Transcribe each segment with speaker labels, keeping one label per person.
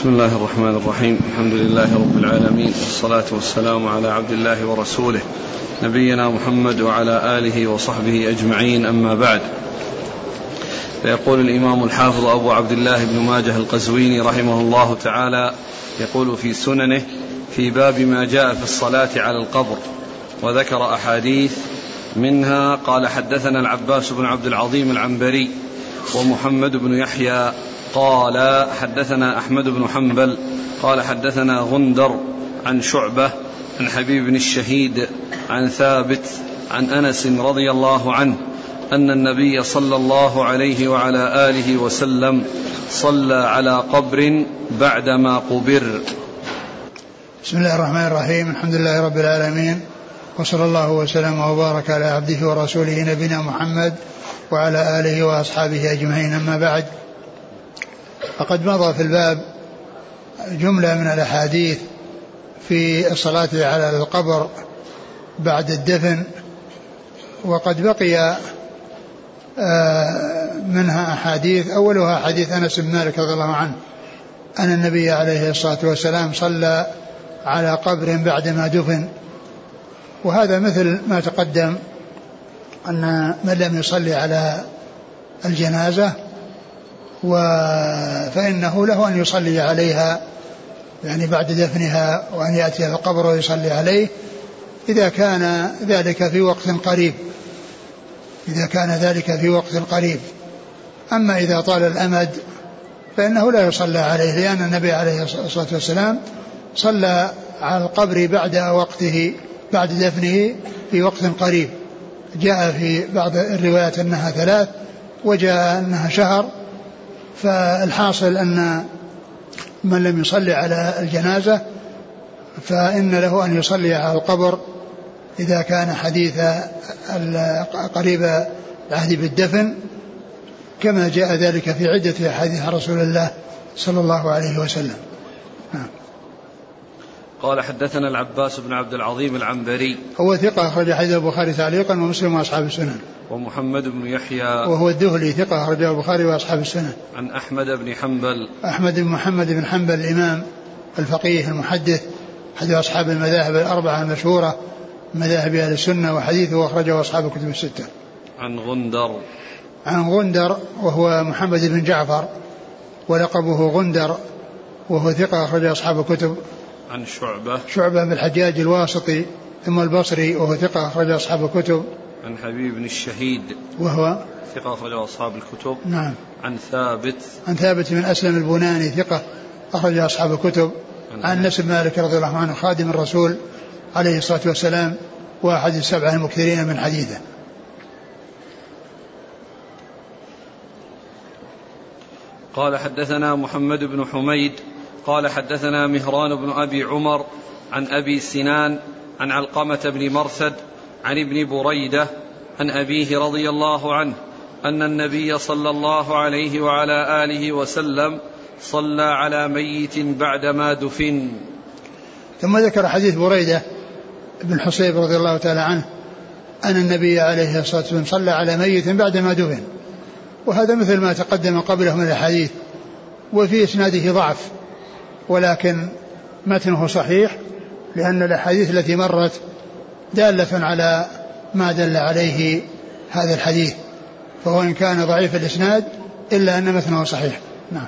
Speaker 1: بسم الله الرحمن الرحيم. الحمد لله رب العالمين والصلاة والسلام على عبد الله ورسوله نبينا محمد وعلى آله وصحبه أجمعين أما بعد. فيقول الإمام الحافظ أبو عبد الله بن ماجه القزويني رحمه الله تعالى يقول في سننه في باب ما جاء في الصلاة على القبر وذكر أحاديث منها قال حدثنا العباس بن عبد العظيم العنبري ومحمد بن يحيى قال حدثنا أحمد بن حنبل قال حدثنا غندر عن شعبة عن حبيب بن الشهيد عن ثابت عن أنس رضي الله عنه أن النبي صلى الله عليه وعلى آله وسلم صلى على قبر بعدما قبر.
Speaker 2: بسم الله الرحمن الرحيم الحمد لله رب العالمين وصلى الله وسلم وبارك على عبده ورسوله نبينا محمد وعلى آله وأصحابه أجمعين أما بعد. فقد مضى في الباب جملة من الأحاديث في الصلاة على القبر بعد الدفن وقد بقي آه، منها أحاديث. أولها حديث أنس بن مالك رضي الله عنه أن النبي عليه الصلاة والسلام صلى على قبر بعدما دفن. وهذا مثل ما تقدم أن من لم يصلي على الجنازة و فإنه له أن يصلي عليها يعني بعد دفنها وأن يأتي إلى القبر ويصلي عليه إذا كان ذلك في وقت قريب. إذا كان ذلك في وقت قريب. أما إذا طال الأمد فإنه لا يصلى عليه لأن النبي عليه الصلاة والسلام صلى على القبر بعد وقته بعد دفنه في وقت قريب. جاء في بعض الروايات أنها ثلاث وجاء أنها شهر فالحاصل أن من لم يصلي على الجنازة فإن له أن يصلي على القبر إذا كان حديث قريب العهد بالدفن كما جاء ذلك في عدة أحاديث رسول الله صلى الله عليه وسلم. نعم.
Speaker 1: قال حدثنا العباس بن عبد العظيم العنبري.
Speaker 2: هو ثقة أخرج حديث البخاري تعليقا ومسلم وأصحاب السنن.
Speaker 1: ومحمد بن يحيى
Speaker 2: وهو الذهلي ثقة أخرجه البخاري وأصحاب السنن
Speaker 1: عن أحمد بن حنبل.
Speaker 2: أحمد بن محمد بن حنبل الإمام الفقيه المحدث أحد أصحاب المذاهب الأربعة المشهورة مذاهب أهل السنة وحديثه أخرجه أصحاب الكتب الستة.
Speaker 1: عن غندر.
Speaker 2: عن غندر وهو محمد بن جعفر ولقبه غندر وهو ثقة أخرج أصحاب الكتب.
Speaker 1: عن شعبة.
Speaker 2: شعبة بن الحجاج الواسطي ثم البصري وهو ثقة أخرج أصحاب الكتب.
Speaker 1: عن حبيب بن الشهيد.
Speaker 2: وهو
Speaker 1: ثقة أخرج أصحاب الكتب.
Speaker 2: نعم.
Speaker 1: عن ثابت.
Speaker 2: عن ثابت بن أسلم البناني ثقة أخرج أصحاب الكتب. عن أنس بن مالك رضي الله عنه خادم الرسول عليه الصلاة والسلام وأحد السبعة المكثرين من حديثه.
Speaker 1: قال حدثنا محمد بن حميد. قال حدثنا مهران بن أبي عمر عن أبي سنان عن علقمة بن مرثد عن ابن بريدة عن أبيه رضي الله عنه أن النبي صلى الله عليه وعلى آله وسلم صلى على ميت بعدما دفن.
Speaker 2: ثم ذكر حديث بريدة بن حصيب رضي الله تعالى عنه أن النبي عليه الصلاة والسلام صلى على ميت بعدما دفن. وهذا مثل ما تقدم قبله من الحديث وفي إسناده ضعف ولكن متنه صحيح لأن الأحاديث التي مرت دالة على ما دل عليه هذا الحديث فهو إن كان ضعيف الإسناد إلا أن متنه صحيح. نعم.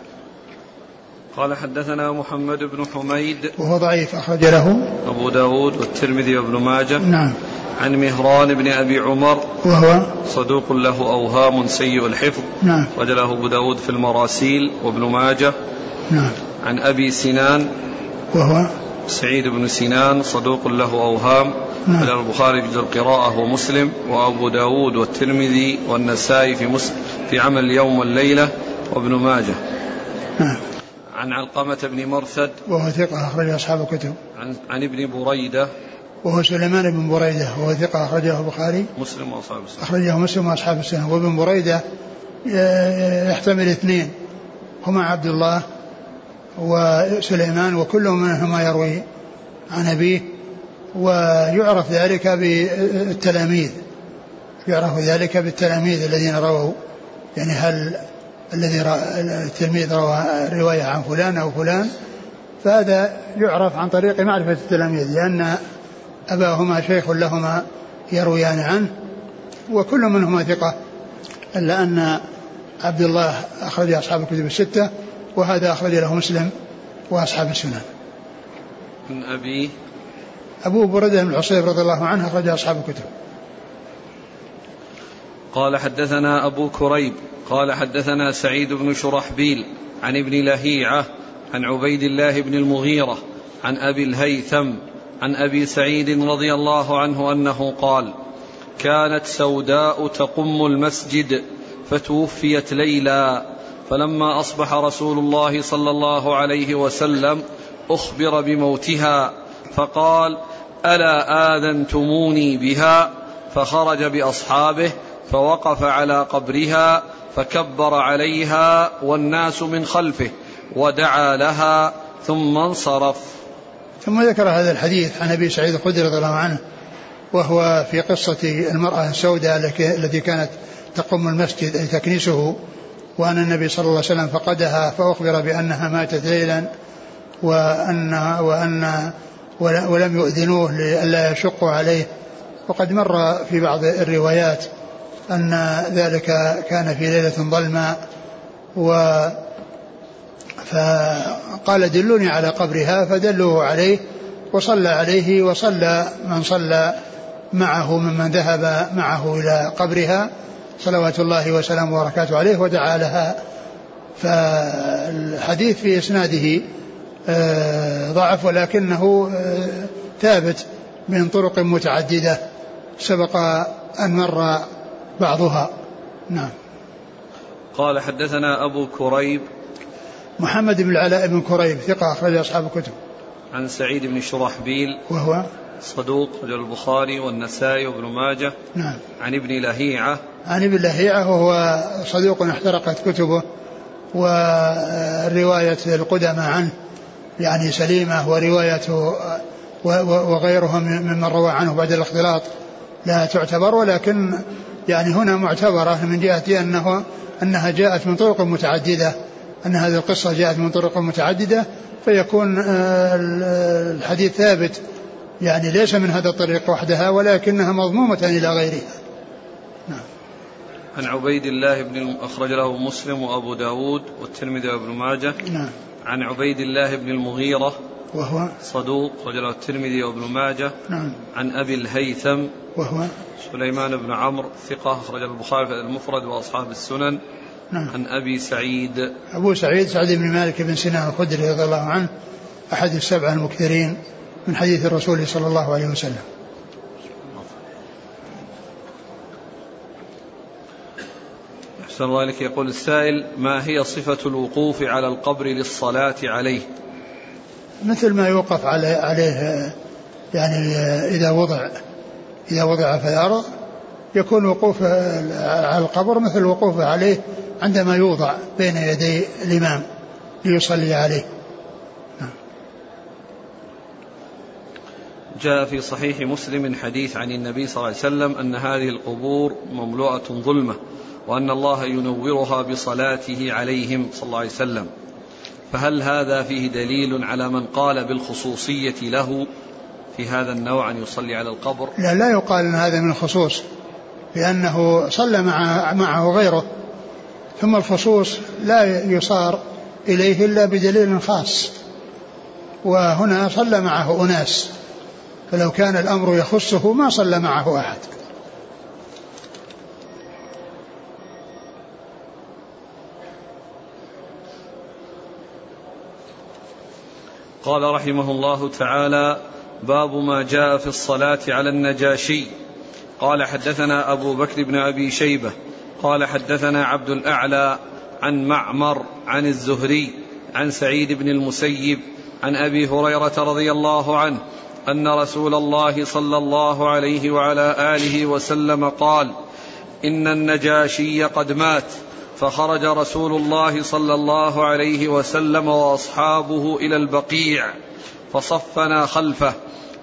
Speaker 1: قال حدثنا محمد بن حميد
Speaker 2: وهو ضعيف أخرج له.
Speaker 1: أبو داود والترمذي وابن ماجه.
Speaker 2: نعم.
Speaker 1: عن مهران بن أبي عمر
Speaker 2: وهو؟
Speaker 1: صدوق له أوهام سيء الحفظ.
Speaker 2: نعم.
Speaker 1: وجله أبو داود في المراسيل وابن ماجه.
Speaker 2: نعم.
Speaker 1: عن أبي سنان
Speaker 2: وهو؟
Speaker 1: سعيد بن سنان صدوق له أوهام.
Speaker 2: نعم.
Speaker 1: على البخاري في القراءة ومسلم وأبو داود والترمذي والنسائي في مسلم في عمل اليوم والليلة وابن ماجه.
Speaker 2: نعم.
Speaker 1: عن علقمة بن مرثد.
Speaker 2: وهو ثقة أخرج أصحاب الكتب.
Speaker 1: عن, عن ابن بريدة.
Speaker 2: وهو سليمان بن بريدة وهو ثقة أخرجه البخاري.
Speaker 1: مسلم وأصحاب السنة.
Speaker 2: أخرجه مسلم وأصحاب السنة. وابن بريدة يحتمل اثنين. هما عبد الله وسليمان وكل منهما يروي عن أبيه ويعرف ذلك بالتلاميذ يعرف ذلك بالتلاميذ الذين رووا يعني هل الذي التلميذ روى رواية عن فلان أو فلان فهذا يعرف عن طريق معرفة التلاميذ لأن أباهما شيخ لهما يرويان عنه وكل منهما ثقة إلا أن عبد الله أخرج أصحاب الكتب الستة وهذا أخرج له مسلم وأصحاب السنن.
Speaker 1: من أبي
Speaker 2: أبو بردة بن الحصيب رضي الله عنه أخرج أصحاب الكتب.
Speaker 1: قال حدثنا أبو كريب قال حدثنا سعيد بن شرحبيل عن ابن لهيعة عن عبيد الله بن المغيرة عن أبي الهيثم عن أبي سعيد رضي الله عنه أنه قال كانت سوداء تقم المسجد فتوفيت ليلا فلما أصبح رسول الله صلى الله عليه وسلم أخبر بموتها فقال ألا آذنتموني بها؟ فخرج بأصحابه فوقف على قبرها فكبر عليها والناس من خلفه ودعا لها ثم انصرف.
Speaker 2: ثم ذكر هذا الحديث عن أبي سعيد الخدري رضي الله عنه وهو في قصة المرأة السوداء التي كانت تقوم المسجد أي تكنيسه وأن النبي صلى الله عليه وسلم فقدها فأخبر بأنها ماتت ليلا وأن وأن ولم يؤذنوه لئلا يشقوا عليه. وقد مر في بعض الروايات أن ذلك كان في ليلة ظلماء و فقال دلوني على قبرها فدلوه عليه وصلى عليه وصلى من صلى معه ممن ذهب معه إلى قبرها صلوات الله وسلامه وبركاته عليه ودعا لها. فالحديث في إسناده آه، ضعف ولكنه آه، ثابت من طرق متعددة. سبق أن مر بعضها. نعم.
Speaker 1: قال حدثنا أبو كريب.
Speaker 2: محمد بن العلاء بن كريب ثقة أخرج أصحاب الكتب.
Speaker 1: عن سعيد بن شرحبيل.
Speaker 2: وهو؟
Speaker 1: صدوق رجل البخاري والنسائي وابن ماجه.
Speaker 2: نعم.
Speaker 1: عن ابن لهيعة.
Speaker 2: عن ابن لهيعة وهو صدوق احترقت كتبه ورواية القدمى عنه يعني سليمة ورواية وغيرهم ممن روى عنه بعد الاختلاط لا تعتبر ولكن يعني هنا معتبرة من جهة أنه أنها جاءت من طرق متعددة أن هذه القصة جاءت من طرق متعددة فيكون آه، الحديث ثابت يعني ليس من هذا الطريق وحدها ولكنها مضمومة إلى غيرها.
Speaker 1: نعم. عن عبيد الله بن أخرج له مسلم وأبو داود والترمذي وابن ماجه.
Speaker 2: نعم.
Speaker 1: عن عبيد الله بن المغيرة.
Speaker 2: وهو؟
Speaker 1: صدوق رجله الترمذي وابن ماجه.
Speaker 2: نعم.
Speaker 1: عن أبي الهيثم.
Speaker 2: وهو؟
Speaker 1: سليمان بن عمرو ثقة أخرج البخاري في المفرد وأصحاب السنن.
Speaker 2: نعم.
Speaker 1: عن أبي سعيد.
Speaker 2: أبو سعيد سعد بن مالك بن سنان الخدري رضي الله عنه أحد السبعة المكثرين. من حديث الرسول صلى الله عليه وسلم.
Speaker 1: أحسن الله لك يقول السائل ما هي صفة الوقوف على القبر للصلاة عليه؟
Speaker 2: مثل ما يوقف عليه, يعني إذا وضع إذا وضع في الأرض يكون وقوف على القبر مثل الوقوف عليه عندما يوضع بين يدي الإمام ليصلي عليه.
Speaker 1: جاء في صحيح مسلم حديث عن النبي صلى الله عليه وسلم أن هذه القبور مملوءة ظلمة وأن الله ينورها بصلاته عليهم صلى الله عليه وسلم. فهل هذا فيه دليل على من قال بالخصوصية له في هذا النوع أن يصلي على القبر؟
Speaker 2: لا لا يقال أن هذا من الخصوص لأنه صلى مع معه غيره. ثم الخصوص لا يصار إليه إلا بدليل خاص وهنا صلى معه أناس. فلو كان الأمر يخصه ما صلى معه أحد.
Speaker 1: قال رحمه الله تعالى باب ما جاء في الصلاة على النجاشي. قال حدثنا أبو بكر بن أبي شيبة قال حدثنا عبد الأعلى عن معمر عن الزهري عن سعيد بن المسيب عن أبي هريرة رضي الله عنه أن رسول الله صلى الله عليه وعلى آله وسلم قال إن النجاشي قد مات فخرج رسول الله صلى الله عليه وسلم وأصحابه إلى البقيع فصفنا خلفه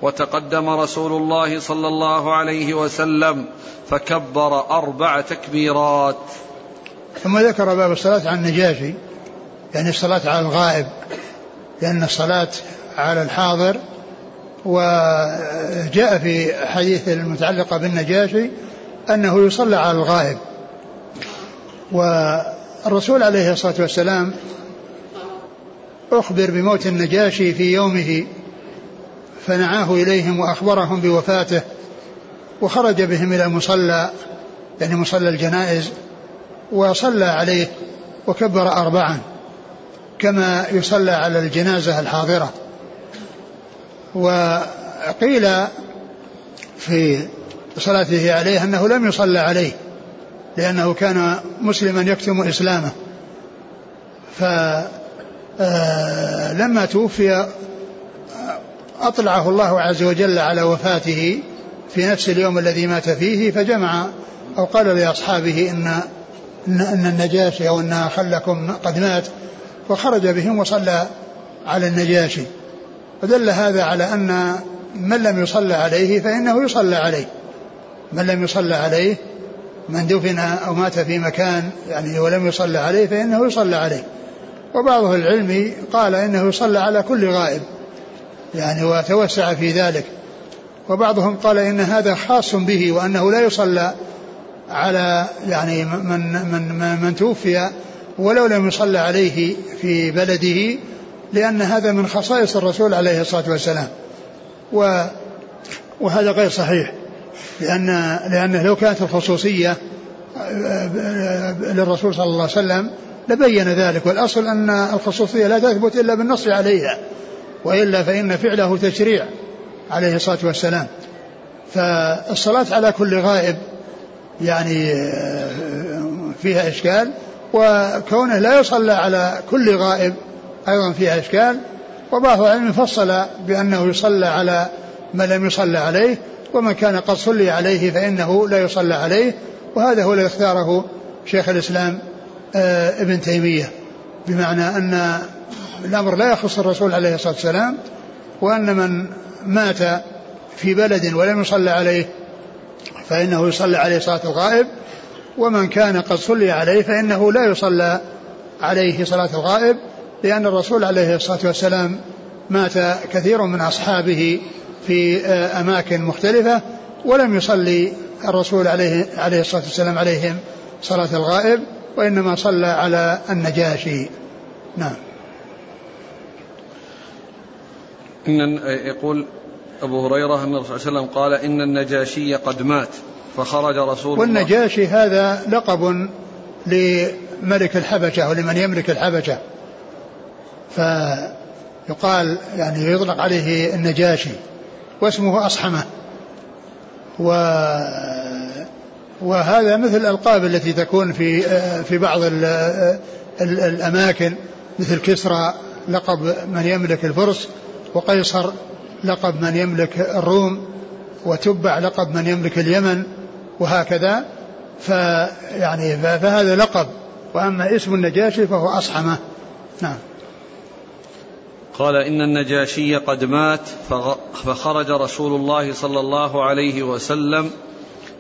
Speaker 1: وتقدم رسول الله صلى الله عليه وسلم فكبر أربع تكبيرات.
Speaker 2: ثم ذكر باب الصلاة على النجاشي يعني الصلاة على الغائب لأن الصلاة على الحاضر وجاء في حديث المتعلقة بالنجاشي أنه يصلى على الغائب. والرسول عليه الصلاة والسلام أخبر بموت النجاشي في يومه فنعاه إليهم وأخبرهم بوفاته وخرج بهم إلى مصلى يعني مصلى الجنائز وصلى عليه وكبر أربعا كما يصلى على الجنازة الحاضرة. وقيل في صلاته عليه أنه لم يصلى عليه لأنه كان مسلما يكتم إسلامه. فلما توفي أطلعه الله عز وجل على وفاته في نفس اليوم الذي مات فيه فجمع أو قال لأصحابه إن أن النجاشي أو أن خلكم قد مات وخرج بهم وصلى على النجاشي. فدل هذا على أن من لم يصلى عليه فإنه يصلى عليه. من لم يصلى عليه من دفن أو مات في مكان يعني ولم يصلى عليه فإنه يصلى عليه. وبعض العلم قال إنه يصلى على كل غائب يعني وتوسع في ذلك. وبعضهم قال إن هذا خاص به وأنه لا يصلى على يعني من من من, من توفي ولو لم يصلى عليه في بلده لأن هذا من خصائص الرسول عليه الصلاة والسلام. وهذا غير صحيح. لأن لأنه لو كانت الخصوصية للرسول صلى الله عليه وسلم لبين ذلك. والأصل أن الخصوصية لا تثبت إلا بالنص عليها وإلا فإن فعله تشريع عليه الصلاة والسلام. فالصلاة على كل غائب يعني فيها إشكال وكونه لا يصلى على كل غائب أيضا فيها إشكال وبعض العلم فصل بأنه يصلى على من لم يصلى عليه ومن كان قد صلي عليه فإنه لا يصلى عليه وهذا هو الذي اختاره شيخ الإسلام آه، ابن تيمية بمعنى أن الأمر لا يخص الرسول عليه الصلاة والسلام وأن من مات في بلد ولم يصلى عليه فإنه يصلى عليه صلاة الغائب ومن كان قد صلي عليه فإنه لا يصلى عليه صلاة الغائب لأن الرسول عليه الصلاة والسلام مات كثير من أصحابه في آه، أماكن مختلفة ولم يصلي الرسول عليه عليه الصلاة والسلام عليهم صلاة الغائب وإنما صلى على النجاشي. نعم.
Speaker 1: إن يقول أبو هريرة أن الرسول صلى الله عليه وسلم قال إن النجاشي قد مات فخرج رسول
Speaker 2: الله. والنجاشي هذا لقب لملك الحبشة ولمن يملك الحبشة. فيقال يعني يطلق عليه النجاشي واسمه أصحمة. و وهذا مثل الألقاب التي تكون في في بعض الأماكن مثل كسرى لقب من يملك الفرس وقيصر لقب من يملك الروم وتبع لقب من يملك اليمن وهكذا. فيعني فهذا لقب وأما اسم النجاشي فهو أصحمة. نعم.
Speaker 1: قال إن النجاشي قد مات فخرج رسول الله صلى الله عليه وسلم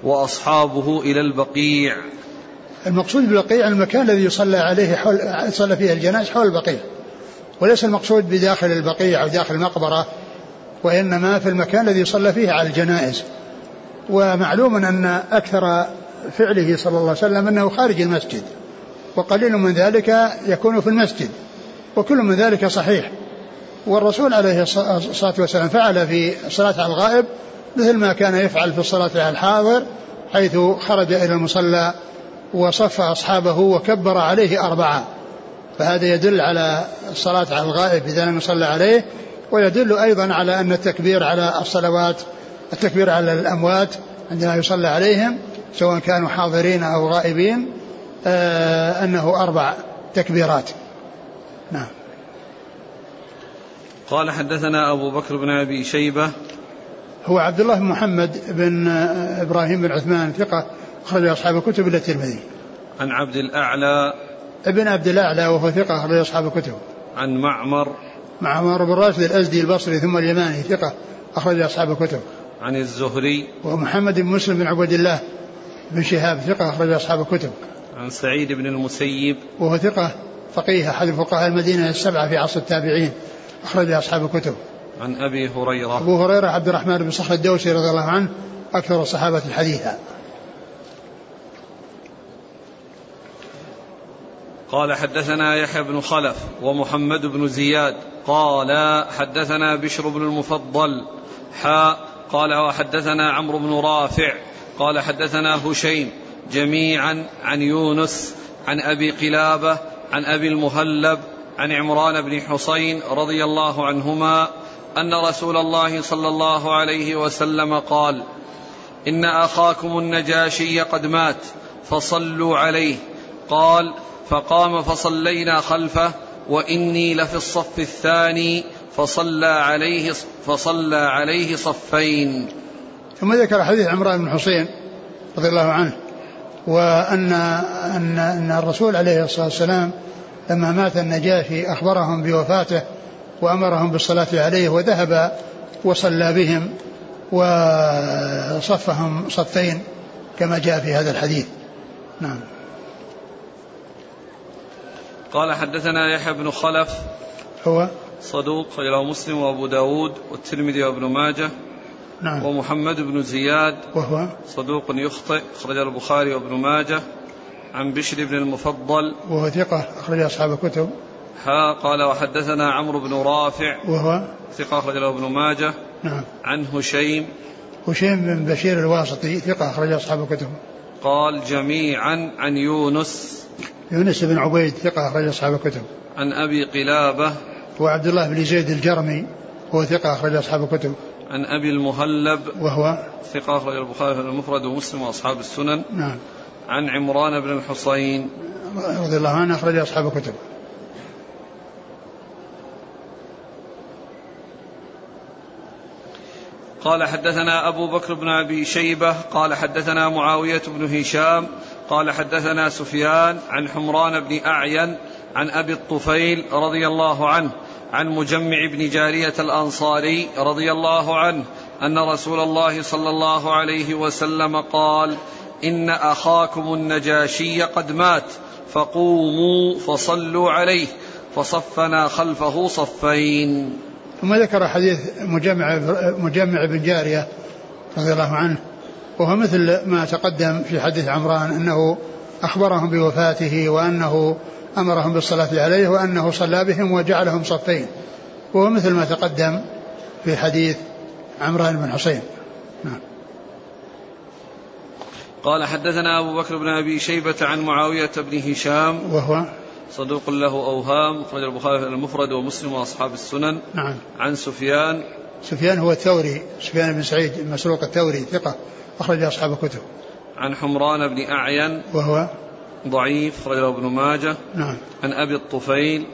Speaker 1: وأصحابه إلى البقيع.
Speaker 2: المقصود بالبقيع المكان الذي يصلى عليه حول صلى فيه الجنائز حول البقيع وليس المقصود بداخل البقيع أو داخل المقبرة وإنما في المكان الذي صلى فيه على الجنائز. ومعلوم أن أكثر فعله صلى الله عليه وسلم أنه خارج المسجد وقليل من ذلك يكون في المسجد وكل من ذلك صحيح. والرسول عليه الصلاة والسلام فعل في الصلاة على الغائب مثل ما كان يفعل في الصلاة على الحاضر حيث خرج إلى المصلى وصف أصحابه وكبر عليه أربعة. فهذا يدل على الصلاة على الغائب إذا لم يصلى عليه ويدل أيضا على أن التكبير على الصلوات التكبير على الأموات عندما يصلى عليهم سواء كانوا حاضرين أو غائبين آه أنه أربع تكبيرات. نعم.
Speaker 1: قال حدثنا أبو بكر بن أبي شيبة.
Speaker 2: هو عبد الله بن محمد بن إبراهيم بن عثمان ثقة أخرج أصحاب الكتب إلى الترمذي.
Speaker 1: عن عبد الأعلى.
Speaker 2: ابن عبد الأعلى وهو ثقة أخرج أصحاب الكتب.
Speaker 1: عن معمر.
Speaker 2: معمر بن راشد الأزدي البصري ثم اليماني ثقة أخرج أصحاب الكتب.
Speaker 1: عن الزهري.
Speaker 2: ومحمد بن مسلم بن عبد الله بن شهاب ثقة أخرج أصحاب الكتب.
Speaker 1: عن سعيد بن المسيب.
Speaker 2: وهو ثقة فقيه أحد فقهاء المدينة السبعة في عصر التابعين. أخرج أصحاب الكتب.
Speaker 1: عن أبي هريرة.
Speaker 2: أبو هريرة عبد الرحمن بن صخر الدوسي رضي الله عنه أكثر الصحابة حديثا
Speaker 1: قال حدثنا يحيى بن خلف ومحمد بن زياد. قال حدثنا بشر بن المفضل. حاء قال وحدثنا عمرو بن رافع. قال حدثنا هشيم جميعا عن يونس عن أبي قلابة عن أبي المهلب عن عمران بن حصين رضي الله عنهما أن رسول الله صلى الله عليه وسلم قال إن أخاكم النجاشي قد مات فصلوا عليه. قال فقام فصلينا خلفه وإني لفي الصف الثاني فصلى عليه فصلى عليه صفين.
Speaker 2: ثم ذكر حديث عمران بن حصين رضي الله عنه وأن أن أن الرسول عليه الصلاة والسلام لما مات النجاشي أخبرهم بوفاته وأمرهم بالصلاة عليه وذهب وصلى بهم وصفهم صفين كما جاء في هذا الحديث. نعم.
Speaker 1: قال حدثنا يحيى بن خلف.
Speaker 2: هو؟
Speaker 1: صدوق له مسلم وأبو داود والترمذي وابن ماجه.
Speaker 2: نعم.
Speaker 1: ومحمد بن زياد.
Speaker 2: وهو؟
Speaker 1: صدوق يخطئ أخرج البخاري وابن ماجه. عن بشر بن المفضل.
Speaker 2: وهو ثقة أخرج أصحاب الكتب.
Speaker 1: ها قال وحدثنا عمرو بن رافع
Speaker 2: وهو
Speaker 1: ثقة أخرج له ابن ماجه.
Speaker 2: نعم.
Speaker 1: عن هشيم.
Speaker 2: هشيم بن بشير الواسطي ثقة أخرج أصحاب الكتب.
Speaker 1: قال جميعا عن يونس.
Speaker 2: يونس بن عبيد ثقة أخرج أصحاب الكتب.
Speaker 1: عن أبي قلابة.
Speaker 2: وعبد الله بن زيد الجرمي هو ثقة أخرج أصحاب الكتب.
Speaker 1: عن أبي المهلب.
Speaker 2: وهو
Speaker 1: ثقة أخرج البخاري في المفرد ومسلم وأصحاب السنن.
Speaker 2: نعم.
Speaker 1: عن عمران بن الحصين.
Speaker 2: رضي الله عنه أخرج أصحاب الكتب.
Speaker 1: قال حدثنا أبو بكر بن أبي شيبة قال حدثنا معاوية بن هشام قال حدثنا سفيان عن حمران بن أعين عن أبي الطفيل رضي الله عنه عن مجمع بن جارية الأنصاري رضي الله عنه أن رسول الله صلى الله عليه وسلم قال إن أخاكم النجاشي قد مات فقوموا فصلوا عليه فصفنا خلفه صفين.
Speaker 2: ثم ذكر حديث مجمع مجمع بن جارية رضي الله عنه وهو مثل ما تقدم في حديث عمران أنه أخبرهم بوفاته وأنه أمرهم بالصلاة عليه وأنه صلى بهم وجعلهم صفين وهو مثل ما تقدم في حديث عمران بن حسين. نعم.
Speaker 1: قال حدثنا أبو بكر بن أبي شيبة عن معاوية بن هشام.
Speaker 2: وهو
Speaker 1: صدوق له أوهام أخرج البخاري المفرد ومسلم وأصحاب السنن.
Speaker 2: نعم.
Speaker 1: عن سفيان.
Speaker 2: سفيان هو الثوري سفيان بن سعيد المسروق الثوري ثقة أخرج أصحاب الكتب
Speaker 1: عن حمران بن أعين.
Speaker 2: وهو
Speaker 1: ضعيف أخرج له ابن ماجه.
Speaker 2: نعم.
Speaker 1: عن أبي الطفيل.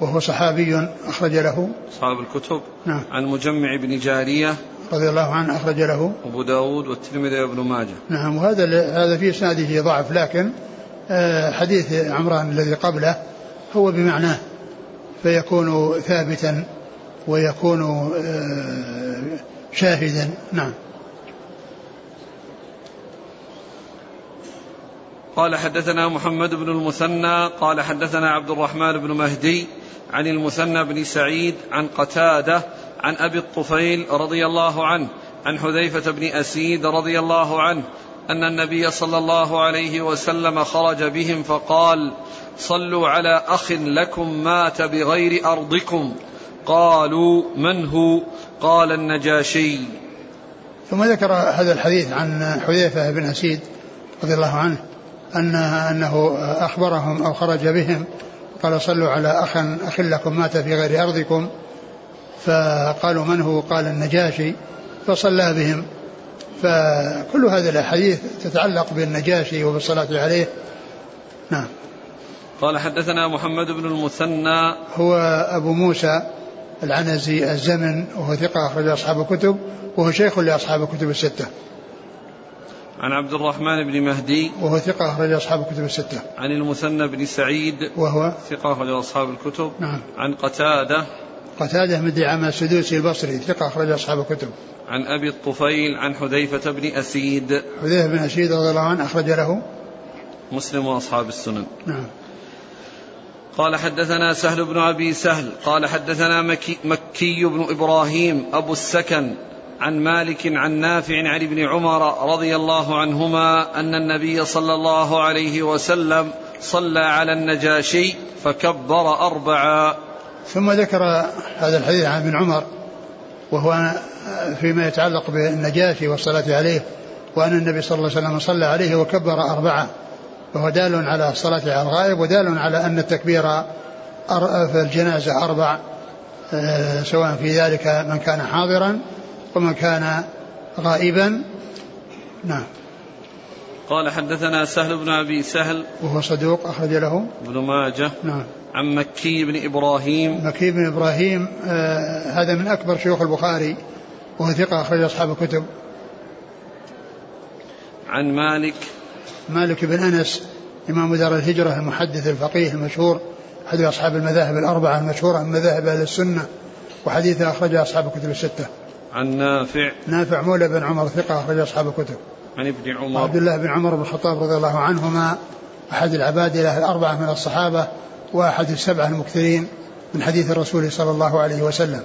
Speaker 2: وهو صحابي أخرج له.
Speaker 1: أصحاب الكتب.
Speaker 2: نعم.
Speaker 1: عن مجمع بن جارية.
Speaker 2: رضي الله عنه أخرج له.
Speaker 1: أبو داود والترمذي وابن ماجه.
Speaker 2: نعم وهذا هذا في إسناده ضعف لكن آه، حديث عمران الذي قبله هو بمعناه فيكون ثابتا ويكون آه، شاهدا. نعم.
Speaker 1: قال حدثنا محمد بن المثنى قال حدثنا عبد الرحمن بن مهدي عن المثنى بن سعيد عن قتادة عن أبي الطفيل رضي الله عنه عن حذيفة بن أسيد رضي الله عنه أن النبي صلى الله عليه وسلم خرج بهم فقال صلوا على أخ لكم مات بغير أرضكم قالوا من هو؟ قال النجاشي.
Speaker 2: ثم ذكر هذا الحديث عن حذيفة بن أسيد رضي الله عنه أن أنه أخبرهم أو خرج بهم قال صلوا على أخ أخ لكم مات في غير أرضكم فقالوا من هو؟ قال النجاشي. فصلى بهم. فكل هذه الأحاديث تتعلق بالنجاشي وبالصلاة عليه. نعم.
Speaker 1: قال حدثنا محمد بن المثنى.
Speaker 2: هو أبو موسى العنزي الزمن وهو ثقة أخرج أصحاب الكتب وهو شيخ لأصحاب الكتب الستة.
Speaker 1: عن عبد الرحمن بن مهدي.
Speaker 2: وهو ثقة أخرج أصحاب الكتب الستة.
Speaker 1: عن المثنى بن سعيد.
Speaker 2: وهو؟
Speaker 1: ثقة أخرج أصحاب الكتب.
Speaker 2: نعم.
Speaker 1: عن قتادة.
Speaker 2: قتادة بن دعامة السدوسي البصري ثقة أخرج أصحاب الكتب.
Speaker 1: عن أبي الطفيل عن حذيفة بن أسيد.
Speaker 2: حذيفة بن أسيد رضي الله عنه أخرج له.
Speaker 1: مسلم وأصحاب السنن.
Speaker 2: نعم.
Speaker 1: قال حدثنا سهل بن أبي سهل قال حدثنا مكي, مكي بن إبراهيم أبو السكن عن مالك عن نافع عن ابن عمر رضي الله عنهما أن النبي صلى الله عليه وسلم صلى على النجاشي فكبر أربعا.
Speaker 2: ثم ذكر هذا الحديث عن ابن عمر وهو فيما يتعلق بالنجاشي والصلاة عليه وأن النبي صلى الله عليه وسلم صلى عليه وكبر أربعة وهو دال على الصلاة على الغائب ودال على أن التكبير في الجنازة أربع آه، سواء في ذلك من كان حاضرا ومن كان غائبا. نعم.
Speaker 1: قال حدثنا سهل بن أبي سهل
Speaker 2: وهو صدوق أخرج له.
Speaker 1: ابن ماجه
Speaker 2: نعم.
Speaker 1: عن مكي بن إبراهيم.
Speaker 2: مكي بن إبراهيم آه هذا من أكبر شيوخ البخاري وهو ثقة أخرج أصحاب الكتب.
Speaker 1: عن مالك.
Speaker 2: مالك بن أنس إمام دار الهجرة المحدث الفقيه المشهور أحد أصحاب المذاهب الأربعة المشهورة من مذاهب أهل السنة وحديثه أخرجه أصحاب الكتب الستة.
Speaker 1: عن نافع.
Speaker 2: نافع مولى بن عمر ثقة أخرج أصحاب الكتب.
Speaker 1: عن ابن عمر.
Speaker 2: عبد الله بن عمر بن الخطاب رضي الله عنهما أحد العبادله الأربعة من الصحابة وأحد السبعة المكثرين من حديث الرسول صلى الله عليه وسلم.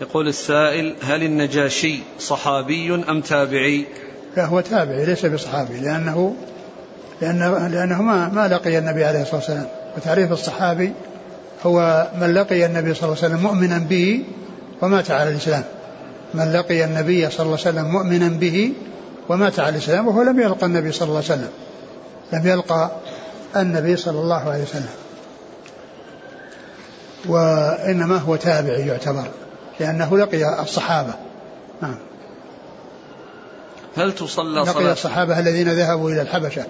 Speaker 1: يقول السائل هل النجاشي صحابي أم تابعي؟
Speaker 2: لا هو تابعي ليس بصحابي لأنه لأنه, لأنه ما, ما لقي النبي عليه الصلاة والسلام. وتعريف الصحابي هو من لقي النبي صلى الله عليه وسلم مؤمنا به ومات على الإسلام. من لقي النبي صلى الله عليه وسلم مؤمنا به ومات على الإسلام وهو لم يلقى النبي صلى الله عليه وسلم. لم يلقى النبي صلى الله عليه وسلم. وإنما هو تابعي يعتبر لأنه لقي الصحابة. نعم.
Speaker 1: هل تصلى
Speaker 2: لقي
Speaker 1: صلاة؟
Speaker 2: الصحابة الذين ذهبوا إلى الحبشة.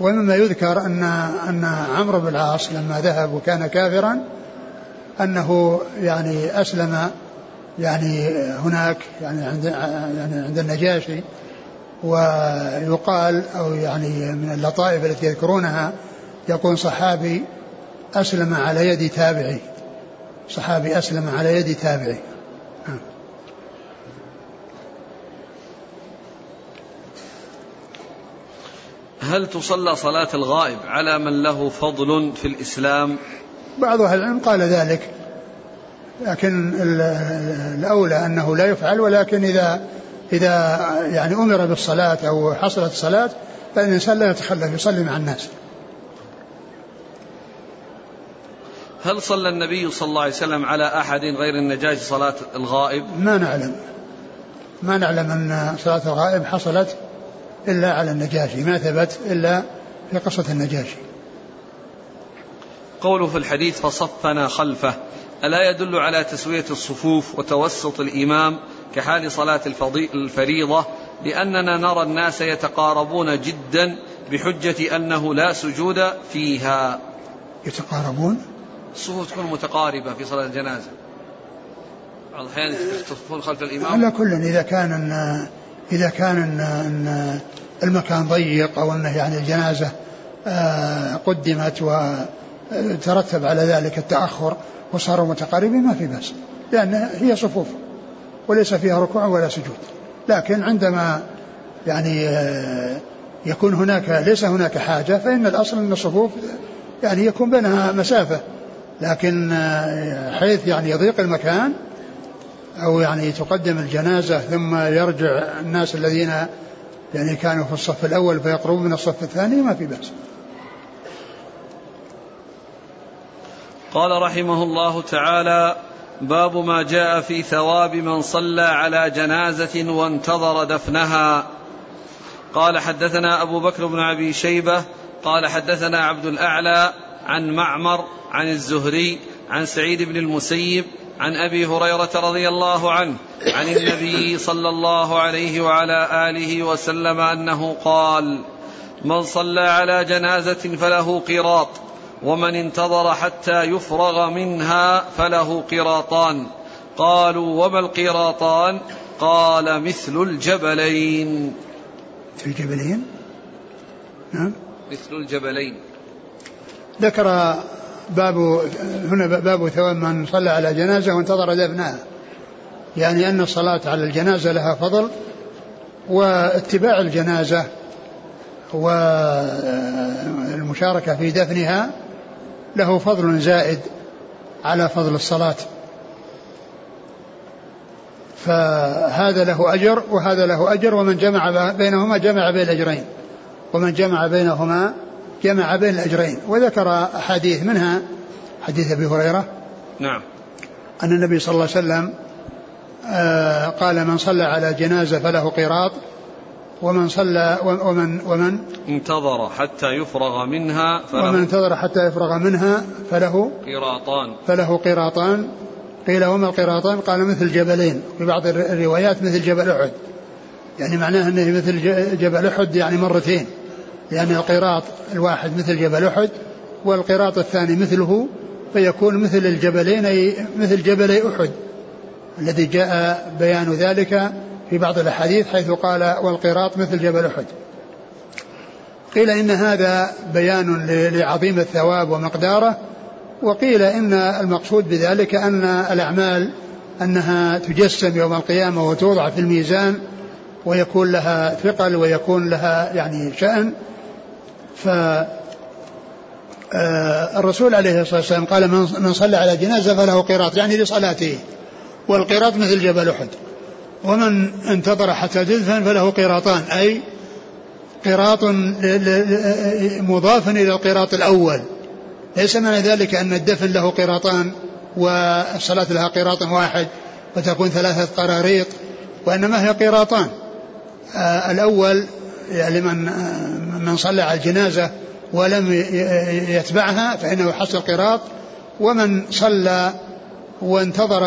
Speaker 2: ومما يذكر أن أن عمرو بن العاص لما ذهب وكان كافرا أنه يعني أسلم يعني هناك يعني عند يعني عند النجاشي ويقال أو يعني من اللطائف التي يذكرونها يكون صحابي أسلم على يد تابعي. صحابي أسلم على يد تابعي.
Speaker 1: هل تصلى صلاة الغائب على من له فضل في الإسلام؟
Speaker 2: بعض أهل العلم قال ذلك. لكن الأولى أنه لا يفعل ولكن إذا إذا يعني أمر بالصلاة أو حصلت الصلاة فإن الإنسان لا يتخلف يصلي مع الناس.
Speaker 1: هل صلى النبي صلى الله عليه وسلم على أحد غير النجاشي صلاة الغائب؟
Speaker 2: ما نعلم. ما نعلم أن صلاة الغائب حصلت إلا على النجاشي ما ثبت إلا في قصة النجاشي.
Speaker 1: قوله في الحديث فصفنا خلفه. ألا يدل على تسوية الصفوف وتوسط الإمام كحال صلاة الفريضة لأننا نرى الناس يتقاربون جدا بحجة أنه لا سجود فيها.
Speaker 2: يتقاربون؟
Speaker 1: الصفوف تكون متقاربة في صلاة الجنازة. بعض الأحيان يصطفون خلف الإمام.
Speaker 2: على كل إذا كان إن إذا كان إن, إن المكان ضيق أو أنه يعني الجنازة آه، قدمت وترتب على ذلك التأخر وصاروا متقاربين ما في بأس لأن هي صفوف وليس فيها ركوع ولا سجود. لكن عندما يعني آه، يكون هناك ليس هناك حاجة فإن الأصل أن الصفوف يعني يكون بينها مسافة. لكن آه، حيث يعني يضيق المكان أو يعني تقدم الجنازة ثم يرجع الناس الذين يعني كانوا في الصف الأول فيقربون من الصف الثاني ما في بأس.
Speaker 1: قال رحمه الله تعالى باب ما جاء في ثواب من صلى على جنازة وانتظر دفنها. قال حدثنا أبو بكر بن أبي شيبة قال حدثنا عبد الأعلى عن معمر عن الزهري عن سعيد بن المسيب عن أبي هريرة رضي الله عنه عن النبي صلى الله عليه وعلى آله وسلم أنه قال من صلى على جنازة فله قراط ومن انتظر حتى يفرغ منها فله قراطان. قالوا وما القراطان؟ قال مثل الجبلين.
Speaker 2: مثل الجبلين؟ نعم.
Speaker 1: مثل الجبلين.
Speaker 2: ذكر باب هنا باب ثواب من صلى على جنازة وانتظر دفنها يعني أن الصلاة على الجنازة لها فضل واتباع الجنازة والمشاركة في دفنها له فضل زائد على فضل الصلاة. فهذا له أجر وهذا له أجر ومن جمع بينهما جمع بين الأجرين. ومن جمع بينهما جمع بين الأجرين. وذكر أحاديث منها حديث أبي هريرة.
Speaker 1: نعم.
Speaker 2: أن النبي صلى الله عليه وسلم آه، قال من صلى على جنازة فله قيراط ومن صلى ومن ومن
Speaker 1: انتظر حتى يفرغ منها
Speaker 2: فله ومن انتظر حتى يفرغ منها فله
Speaker 1: قيراطان.
Speaker 2: فله قيراطان. قيل وما القيراطان؟ قال مثل جبلين. في بعض الروايات مثل جبل أحد. يعني معناه أنه مثل جبل أحد يعني مرتين. لأن يعني القيراط الواحد مثل جبل أحد والقيراط الثاني مثله فيكون مثل الجبلين أي مثل جبلي أحد. الذي جاء بيان ذلك في بعض الأحاديث حيث قال والقيراط مثل جبل أحد. قيل إن هذا بيان لعظيم الثواب ومقداره وقيل إن المقصود بذلك أن الأعمال أنها تجسم يوم القيامة وتوضع في الميزان ويكون لها ثقل ويكون لها يعني شأن. ف آه، الرسول عليه الصلاة والسلام قال من صلى على جنازة فله قيراط يعني لصلاته. والقيراط مثل جبل أحد. ومن انتظر حتى تدفن فله قيراطان أي قيراط مضاف إلى القيراط الأول. ليس معنى ذلك أن الدفن له قيراطان والصلاة لها قيراط واحد وتكون ثلاثة قراريط وإنما هي قيراطان. آه الأول يعني من آه من صلى على الجنازة ولم يتبعها فإنه يحصل قراط ومن صلى وانتظر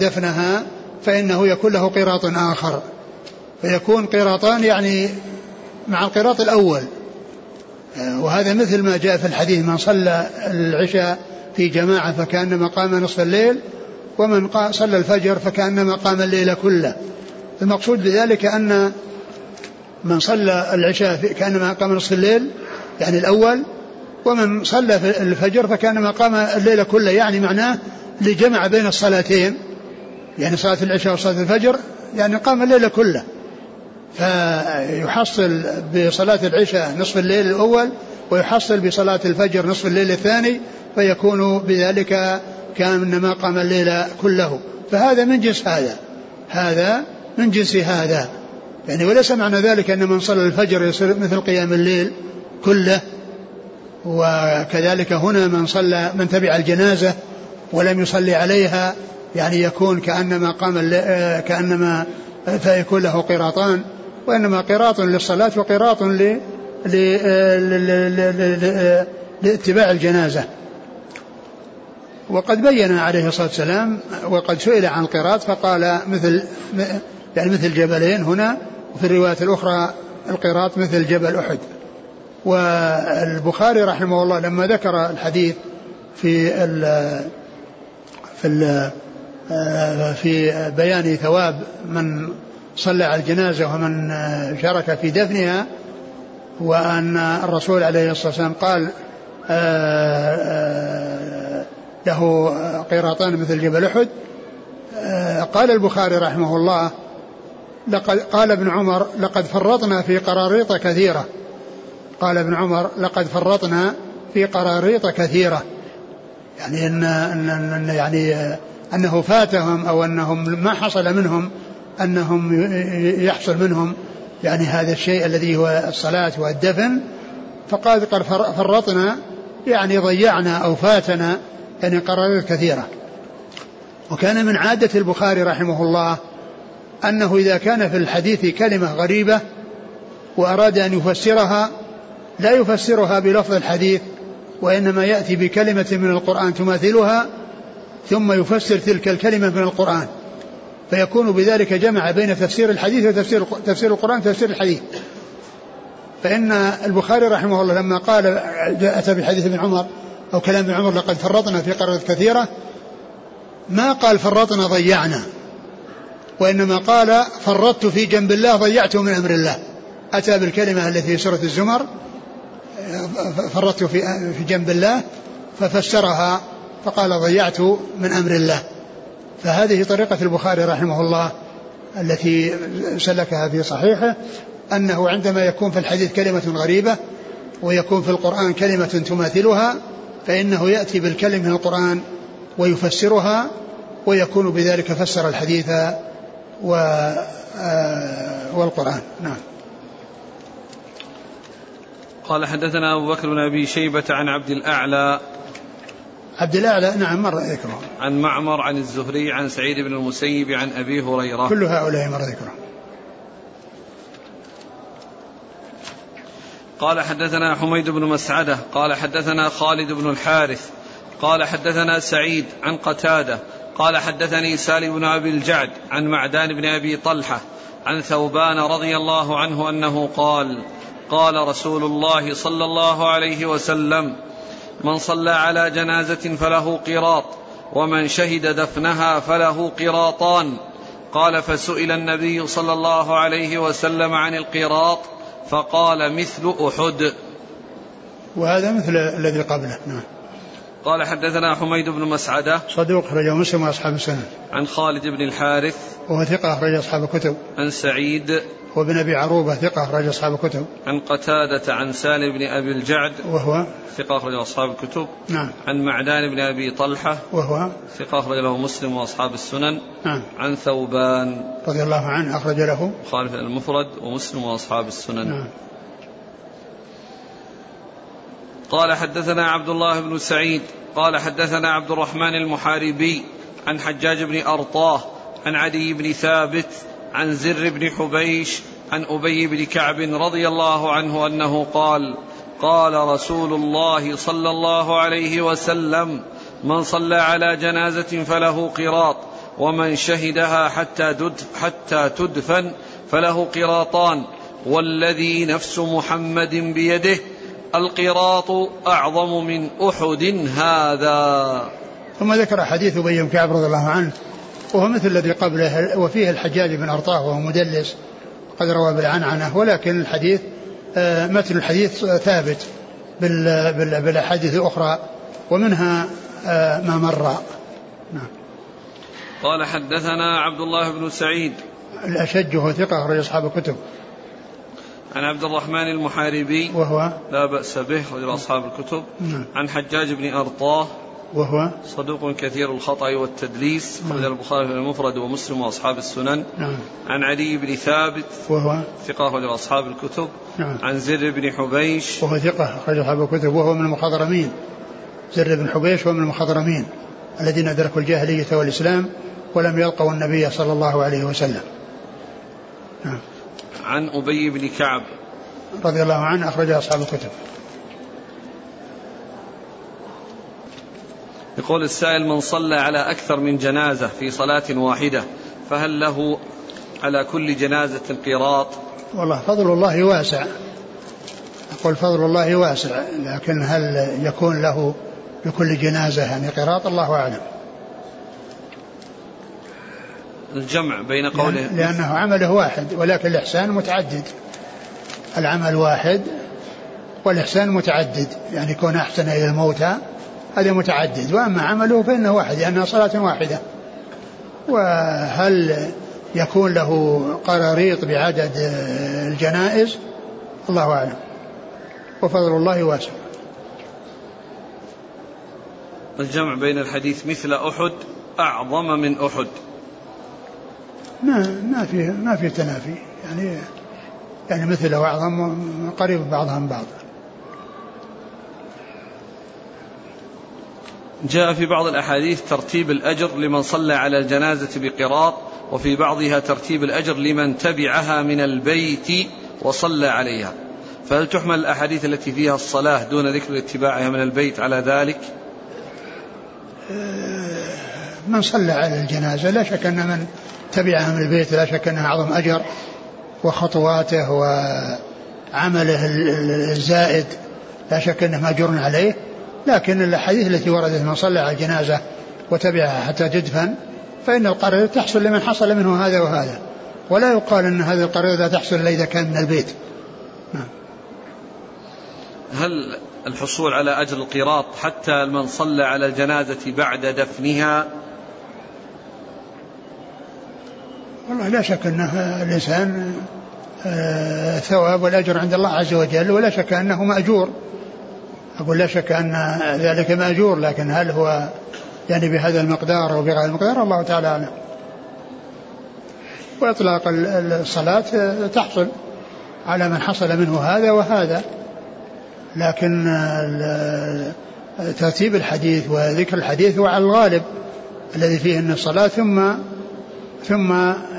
Speaker 2: دفنها فإنه يكون له قراط آخر. فيكون قراطان يعني مع القراط الأول. وهذا مثل ما جاء في الحديث من صلى العشاء في جماعة فكأنما قام نصف الليل ومن صلى الفجر فكأنما قام الليل كله. المقصود بذلك أن من صلى العشاء كأنما قام نصف الليل يعني الأول ومن صلى الفجر فكأنما قام الليل كله يعني معناه لجمع بين الصلاتين. يعني صلاة العشاء وصلاة الفجر يعني قام الليل كله. فيحصل بصلاة العشاء نصف الليل الأول ويحصل بصلاة الفجر نصف الليل الثاني فيكون بذلك كأنما قام الليل كله. فهذا من جنس هذا. هذا من جنس هذا. يعني وليس معنى ذلك أن من صلى الفجر يصير مثل قيام الليل كله. وكذلك هنا من صلى من تبع الجنازة ولم يصلي عليها يعني يكون كأنما قام آه، كأنما فيكون له قراطان وإنما قراط للصلاة وقراط آه، لاتباع الجنازة. وقد بين عليه الصلاة والسلام وقد سئل عن القراط فقال مثل يعني مثل جبلين هنا وفي الرواية الأخرى القراط مثل جبل أحد. والبخاري رحمه الله لما ذكر الحديث في ال في ال في بيان ثواب من صلى على الجنازة ومن شارك في دفنها وأن الرسول عليه الصلاة والسلام قال له قيراطان مثل جبل أحد. قال البخاري رحمه الله لقد قال ابن عمر لقد فرطنا في قراريط كثيرة. قال ابن عمر لقد فرطنا في قراريط كثيرة. يعني إن, إن, إن يعني أنه فاتهم أو أنهم ما حصل منهم أنهم يحصل منهم يعني هذا الشيء الذي هو الصلاة والدفن. فقال قد فرطنا يعني ضيعنا أو فاتنا يعني قراريط كثيرة. وكان من عادة البخاري رحمه الله أنه إذا كان في الحديث كلمة غريبة وأراد أن يفسرها لا يفسرها بلفظ الحديث وإنما يأتي بكلمة من القرآن تماثلها ثم يفسر تلك الكلمة من القرآن. فيكون بذلك جمع بين تفسير الحديث وتفسير تفسير القرآن وتفسير الحديث. فإن البخاري رحمه الله لما قال أتى بحديث ابن عمر أو كلام ابن عمر لقد فرطنا في قرارات كثيرة ما قال فرطنا ضيعنا وإنما قال فرطت في جنب الله ضيعت من أمر الله. أتى بالكلمة التي في سورة الزمر فرطت في جنب الله ففسرها فقال ضيعت من أمر الله. فهذه طريقة البخاري رحمه الله التي سلكها في صحيحه أنه عندما يكون في الحديث كلمة غريبة ويكون في القرآن كلمة تماثلها فإنه يأتي بالكلمة من القرآن ويفسرها ويكون بذلك فسر الحديث و آه، والقرآن. نعم.
Speaker 1: قال حدثنا أبو بكر بن أبي شيبة عن عبد الأعلى
Speaker 2: عبد الأعلى نعم مر ذكره
Speaker 1: عن معمر عن الزهري عن سعيد بن المسيب عن أبي هريرة.
Speaker 2: كل هؤلاء مر ذكره
Speaker 1: قال حدثنا حميد بن مسعدة قال حدثنا خالد بن الحارث قال حدثنا سعيد عن قتادة قال حدثني سالم بن أبي الجعد عن معدان بن أبي طلحة عن ثوبان رضي الله عنه أنه قال قال رسول الله صلى الله عليه وسلم من صلى على جنازة فله قراط ومن شهد دفنها فله قراطان. قال فسئل النبي صلى الله عليه وسلم عن القراط فقال مثل أحد.
Speaker 2: وهذا مثل الذي قبله نعم.
Speaker 1: قال حدثنا حميد بن مسعدة.
Speaker 2: صدوق أخرجه مسلم وأصحاب السنة.
Speaker 1: عن خالد بن الحارث.
Speaker 2: وهو ثقة أخرج أصحاب الكتب.
Speaker 1: عن سعيد.
Speaker 2: وابن أبي عروبة ثقة أخرج أصحاب الكتب.
Speaker 1: عن قتادة عن سالم بن أبي الجعد
Speaker 2: وهو
Speaker 1: ثقة أخرج أصحاب الكتب.
Speaker 2: نعم.
Speaker 1: عن معدان بن أبي طلحة
Speaker 2: وهو
Speaker 1: ثقة أخرج له مسلم وأصحاب السنن.
Speaker 2: نعم.
Speaker 1: عن ثوبان
Speaker 2: رضي الله عنه أخرج له
Speaker 1: خالف المفرد ومسلم وأصحاب السنن.
Speaker 2: نعم.
Speaker 1: قال حدثنا عبد الله بن سعيد. قال حدثنا عبد الرحمن المحاربي عن حجاج بن أرطاه عن عدي بن ثابت عن زر بن حبيش عن أبي بن كعب رضي الله عنه أنه قال قال رسول الله صلى الله عليه وسلم من صلى على جنازة فله قراط ومن شهدها حتى حتى تدفن فله قراطان والذي نفس محمد بيده القراط أعظم من أحد هذا.
Speaker 2: ثم ذكر حديث أبي بن كعب رضي الله عنه وهو مثل الذي قبله وفيه الحجاج بن أرطاه وهو مدلس قد روى بالعنعنة ولكن الحديث آه، متن الحديث ثابت بالأحاديث الأخرى ومنها آه، ما مر. نعم.
Speaker 1: قال حدثنا عبد الله بن سعيد.
Speaker 2: الأشج وهو ثقة أخرج أصحاب الكتب.
Speaker 1: عن عبد الرحمن المحاربي.
Speaker 2: وهو؟
Speaker 1: لا بأس به رجل أصحاب الكتب.
Speaker 2: نعم.
Speaker 1: عن حجاج بن أرطاه.
Speaker 2: وهو
Speaker 1: صدوق كثير الخطأ والتدليس نعم. البخاري في المفرد ومسلم وأصحاب السنن
Speaker 2: نعم.
Speaker 1: عن علي بن ثابت
Speaker 2: وهو
Speaker 1: ثقة أخرج أصحاب الكتب
Speaker 2: نعم.
Speaker 1: عن زر بن حبيش
Speaker 2: وهو ثقة أخرج أصحاب الكتب وهو من المخضرمين زر بن حبيش هو من المخضرمين الذين أدركوا الجاهلية والإسلام ولم يلقوا النبي صلى الله عليه وسلم
Speaker 1: نعم. عن أبي بن كعب
Speaker 2: رضي الله عنه أخرج أصحاب الكتب
Speaker 1: يقول السائل من صلى على أكثر من جنازة في صلاة واحدة فهل له على كل جنازة قراط
Speaker 2: والله فضل الله واسع. أقول فضل الله واسع لكن هل يكون له لكل جنازة يعني قراط الله أعلم.
Speaker 1: الجمع بين قوله
Speaker 2: لأنه عمله واحد ولكن الإحسان متعدد. العمل واحد والإحسان متعدد يعني يكون أحسن إلى الموتى هذا متعدد وأما عمله فإنه واحد لأنها صلاة واحدة. وهل يكون له قراريط بعدد الجنائز؟ الله أعلم. وفضل الله واسع.
Speaker 1: الجمع بين الحديث مثل أحد أعظم من أحد.
Speaker 2: ما ما في ما في تنافي. يعني يعني مثل واعظم قريب بعضها من بعض.
Speaker 1: جاء في بعض الأحاديث ترتيب الأجر لمن صلى على الجنازة بقراط وفي بعضها ترتيب الأجر لمن تبعها من البيت وصلى عليها. فهل تحمل الأحاديث التي فيها الصلاة دون ذكر اتباعها من البيت على ذلك؟
Speaker 2: من صلى على الجنازة لا شك أن من تبعها من البيت لا شك أنها أعظم أجر وخطواته وعمله الزائد لا شك أنه مأجور عليه. لكن الأحاديث التي وردت من صلى على الجنازة وتبعها حتى تدفن فإن القريضة تحصل لمن حصل منه هذا وهذا. ولا يقال أن هذه القريضة تحصل إلا إذا كان من البيت. نعم.
Speaker 1: هل الحصول على أجر القراط حتى من صلى على الجنازة بعد دفنها؟
Speaker 2: والله لا شك أنه الإنسان الثواب والأجر عند الله عز وجل ولا شك أنه مأجور. أقول لا شك أن ذلك مأجور لكن هل هو يعني بهذا المقدار أو بغير المقدار؟ الله تعالى أعلم. وإطلاق الصلاة تحصل على من حصل منه هذا وهذا. لكن ترتيب الحديث وذكر الحديث هو على الغالب الذي فيه أن الصلاة ثم ثم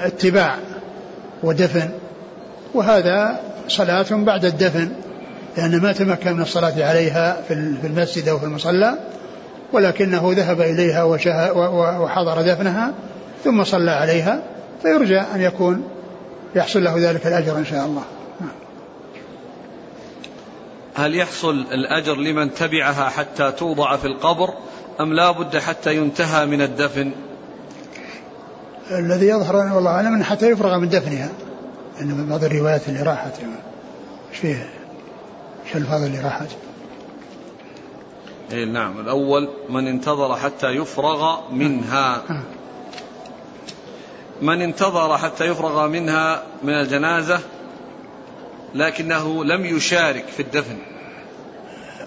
Speaker 2: اتباع ودفن. وهذا صلاة بعد الدفن. لأن ما تمكن من الصلاة عليها في المسجد أو في المصلى ولكنه ذهب إليها وحضر دفنها ثم صلى عليها فيرجى أن يكون يحصل له ذلك الأجر إن شاء الله
Speaker 1: هل يحصل الأجر لمن تبعها حتى توضع في القبر أم لا بد حتى ينتهى من الدفن
Speaker 2: الذي يظهر والله أعلم حتى يفرغ من دفنها أن من بعض الروايات اللي راحت إيش فيه؟ اللي راحت؟
Speaker 1: إيه نعم. الأول من انتظر حتى يفرغ منها. آه. من انتظر حتى يفرغ منها من الجنازة لكنه لم يشارك في الدفن.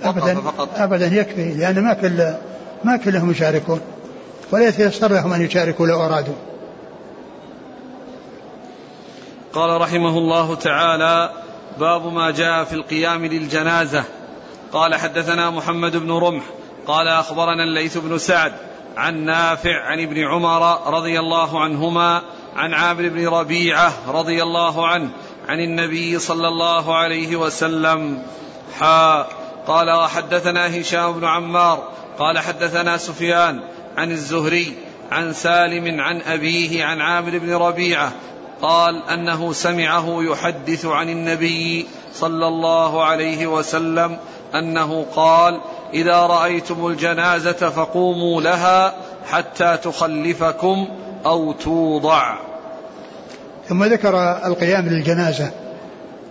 Speaker 2: أبدا فقط. أبدا يكفي لأن ما كل ما كلهم يشاركون ولا يتيسر لهم أن يشاركوا لو أرادوا.
Speaker 1: قال رحمه الله تعالى باب ما جاء في القيام للجنازة. قال حدثنا محمد بن رمح قال أخبرنا الليث بن سعد عن نافع عن ابن عمر رضي الله عنهما عن عامر بن ربيعة رضي الله عنه عن النبي صلى الله عليه وسلم. حا قال وحدثنا هشام بن عمار قال حدثنا سفيان عن الزهري عن سالم عن أبيه عن عامر بن ربيعة قال أنه سمعه يحدث عن النبي صلى الله عليه وسلم أنه قال إذا رأيتم الجنازة فقوموا لها حتى تخلفكم أو توضع.
Speaker 2: ثم ذكر القيام للجنازة.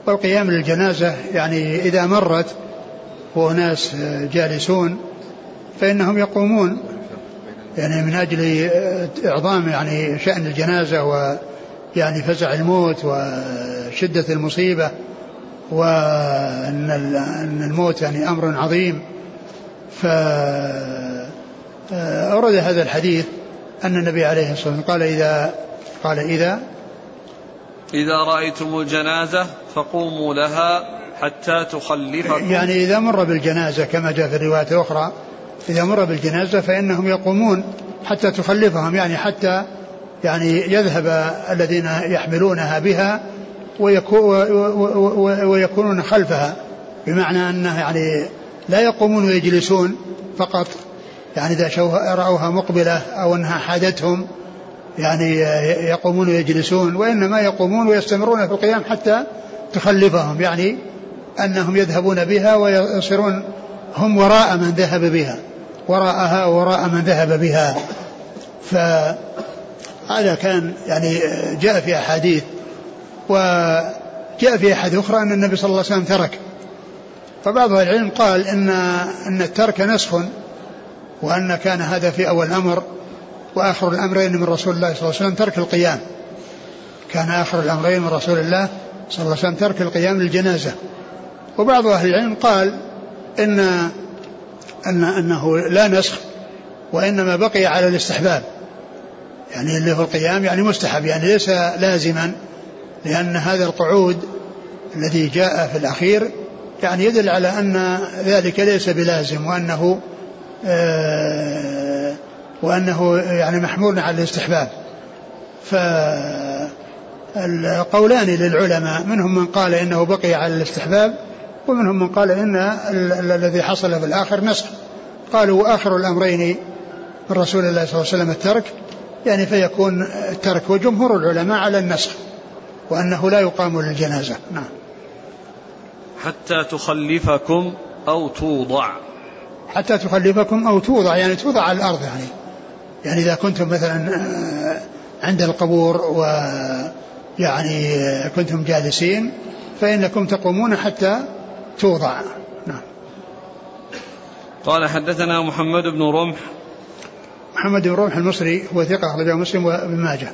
Speaker 2: والقيام للجنازة يعني إذا مرت وناس جالسون فإنهم يقومون. يعني من أجل إعظام يعني شأن الجنازة و يعني فزع الموت وشدة المصيبة وأن الموت يعني أمر عظيم. فأورد هذا الحديث أن النبي عليه الصلاة والسلام قال إذا قال إذا
Speaker 1: إذا رأيتم الجنازة فقوموا لها حتى تخلفكم
Speaker 2: يعني إذا مر بالجنازة كما جاء في الرواية الأخرى إذا مر بالجنازة فإنهم يقومون حتى تخلفهم يعني حتى يعني يذهب الذين يحملونها بها ويكونون خلفها بمعنى أنه يعني لا يقومون ويجلسون فقط. يعني إذا رأوها مقبلة أو أنها حادتهم يعني يقومون ويجلسون وإنما يقومون ويستمرون في القيام حتى تخلفهم يعني أنهم يذهبون بها ويصيرون هم وراء من ذهب بها وراءها وراء من ذهب بها. ف هذا كان يعني جاء في أحاديث وجاء في أحاديث أخرى أن النبي صلى الله عليه وسلم ترك. فبعض العلم قال إن أن الترك نسخ وأن كان هذا في أول الأمر وآخر الأمرين من رسول الله صلى الله عليه وسلم ترك القيام. كان آخر الأمرين من رسول الله صلى الله عليه وسلم ترك القيام للجنازة. وبعض أهل العلم قال إن أن أنه لا نسخ وإنما بقي على الاستحباب. يعني اللي هو القيام يعني مستحب يعني ليس لازما لأن هذا القعود الذي جاء في الأخير يعني يدل على أن ذلك ليس بلازم وأنه آه وأنه يعني محمول على الاستحباب. فالقولان للعلماء منهم من قال إنه بقي على الاستحباب ومنهم من قال إن الذي حصل في الآخر نسخ. قالوا وآخر الأمرين من رسول الله صلى الله عليه وسلم الترك يعني فيكون الترك وجمهور العلماء على النسخ وأنه لا يقام للجنازة. نعم.
Speaker 1: حتى تخلفكم أو توضع.
Speaker 2: حتى تخلفكم أو توضع يعني توضع على الأرض يعني. يعني إذا كنتم مثلا آه، عند القبور و يعني كنتم جالسين فإنكم تقومون حتى توضع. نعم.
Speaker 1: قال حدثنا محمد بن رمح
Speaker 2: محمد بن رمح المصري هو ثقة أخرجه مسلم وابن ماجه.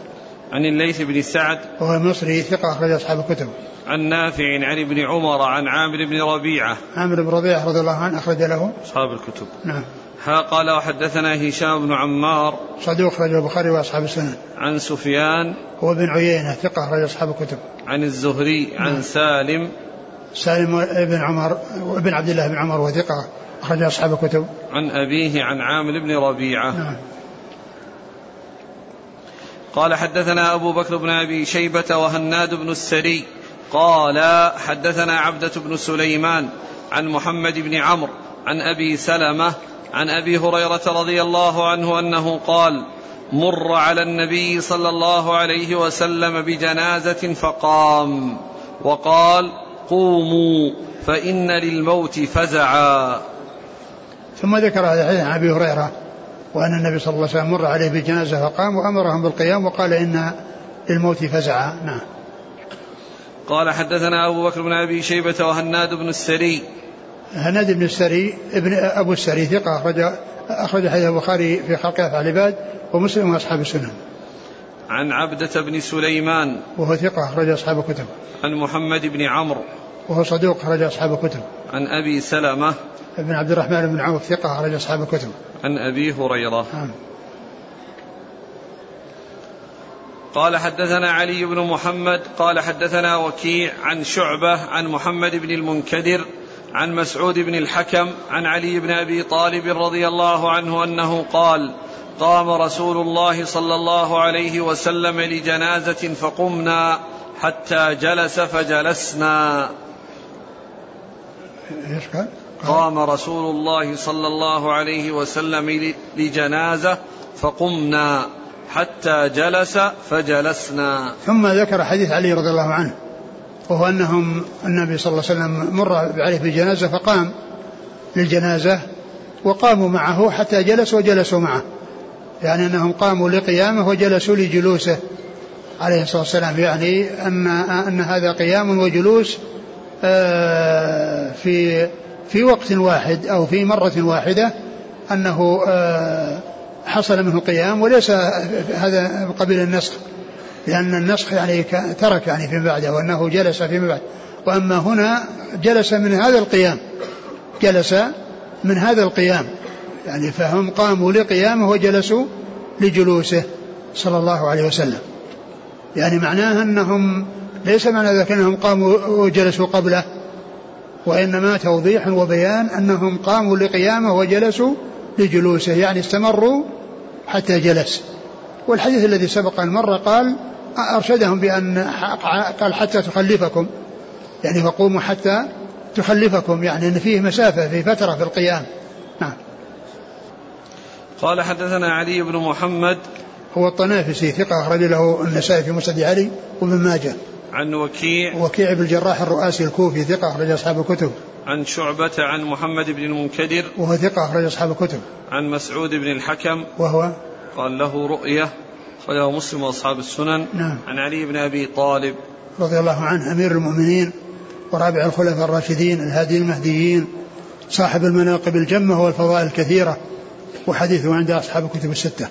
Speaker 1: عن الليث بن سعد.
Speaker 2: وهو مصري ثقة أخرج أصحاب الكتب.
Speaker 1: عن نافع عن ابن عمر عن عامر بن ربيعة.
Speaker 2: عامر بن ربيعة رضي الله عنه أخرج له.
Speaker 1: أصحاب الكتب.
Speaker 2: نعم.
Speaker 1: ها قال وحدثنا هشام بن عمار.
Speaker 2: صدوق أخرج البخاري وأصحاب السنن
Speaker 1: عن سفيان.
Speaker 2: هو بن عيينة ثقة أخرج أصحاب الكتب.
Speaker 1: عن الزهري. عن
Speaker 2: نعم.
Speaker 1: سالم.
Speaker 2: سالم بن عمر وابن عبد الله بن عمر وثقة أخرج أصحاب الكتب.
Speaker 1: عن أبيه عن عامر بن ربيعة.
Speaker 2: نعم.
Speaker 1: قال حدثنا أبو بكر بن أبي شيبة وهناد بن السري. قال حدثنا عبدة بن سليمان عن محمد بن عمرو عن أبي سلمة عن أبي هريرة رضي الله عنه أنه قال مر على النبي صلى الله عليه وسلم بجنازة فقام وقال قوموا فإن للموت فزعا
Speaker 2: ثم ذكر هذا الحديث عن أبي هريرة وأن النبي صلى الله عليه وسلم مر عليه بجنازه فقام وأمرهم بالقيام وقال إن للموت فزعا. نعم.
Speaker 1: قال حدثنا أبو بكر بن أبي شيبة وهناد بن السري.
Speaker 2: هناد بن السري ابن أبو السري ثقة اخرج أخرج حديث البخاري في خلق أفعال العباد ومسلم وأصحاب السنن.
Speaker 1: عن عبدة بن سليمان.
Speaker 2: وهو ثقة أخرج أصحاب الكتب.
Speaker 1: عن محمد بن عمرو.
Speaker 2: وهو صدوق اخرج أصحاب الكتب.
Speaker 1: عن أبي سلمة.
Speaker 2: ابن عبد الرحمن بن عوف ثقة اخرج أصحاب الكتب.
Speaker 1: عن أبي هريرة.
Speaker 2: نعم.
Speaker 1: قال حدثنا علي بن محمد قال حدثنا وكيع عن شعبة عن محمد بن المنكدر عن مسعود بن الحكم عن علي بن أبي طالب رضي الله عنه أنه قال قام رسول الله صلى الله عليه وسلم لجنازة فقمنا حتى جلس فجلسنا.
Speaker 2: إيش قال؟
Speaker 1: قام رسول الله صلى الله عليه وسلم لجنازة فقمنا حتى جلس فجلسنا.
Speaker 2: ثم ذكر حديث علي رضي الله عنه وهو أنهم النبي صلى الله عليه وسلم مر عليه بالجنازة فقام للجنازة وقاموا معه حتى جلسوا وجلسوا معه. يعني أنهم قاموا لقيامه وجلسوا لجلوسه عليه الصلاة والسلام. يعني ان أن هذا قيام وجلوس في في وقت واحد أو في مرة واحدة أنه آه، حصل منه قيام وليس هذا قبيل النسخ لأن النسخ يعني ترك يعني فيما بعده وأنه جلس فيما بعد. وأما هنا جلس من هذا القيام جلس من هذا القيام يعني فهم قاموا لقيامه وجلسوا لجلوسه صلى الله عليه وسلم. يعني معناه أنهم ليس معنى ذلك أنهم قاموا وجلسوا قبله وإنما توضيح وبيان أنهم قاموا لقيامه وجلسوا لجلوسه يعني استمروا حتى جلس. والحديث الذي سبق المرة قال أرشدهم بأن قال حتى تخلفكم. يعني فقوموا حتى تخلفكم يعني أن فيه مسافة في فترة في القيام. نعم.
Speaker 1: قال حدثنا علي بن محمد.
Speaker 2: هو الطنافسي ثقة أخرج له النسائي في مسند علي وابن ماجه.
Speaker 1: عن وكيع
Speaker 2: وكيع بن الجراح الرؤاسي الكوفي ثقة أخرج أصحاب الكتب.
Speaker 1: عن شعبة عن محمد بن المنكدر
Speaker 2: وهو ثقة أخرج أصحاب الكتب.
Speaker 1: عن مسعود بن الحكم
Speaker 2: وهو
Speaker 1: قال له رؤية أخرجه مسلم وأصحاب السنن.
Speaker 2: نعم.
Speaker 1: عن علي بن أبي طالب
Speaker 2: رضي الله عنه أمير المؤمنين ورابع الخلفاء الراشدين الهادي المهديين صاحب المناقب الجمة والفضائل الكثيرة وحديثه عند أصحاب الكتب الستة.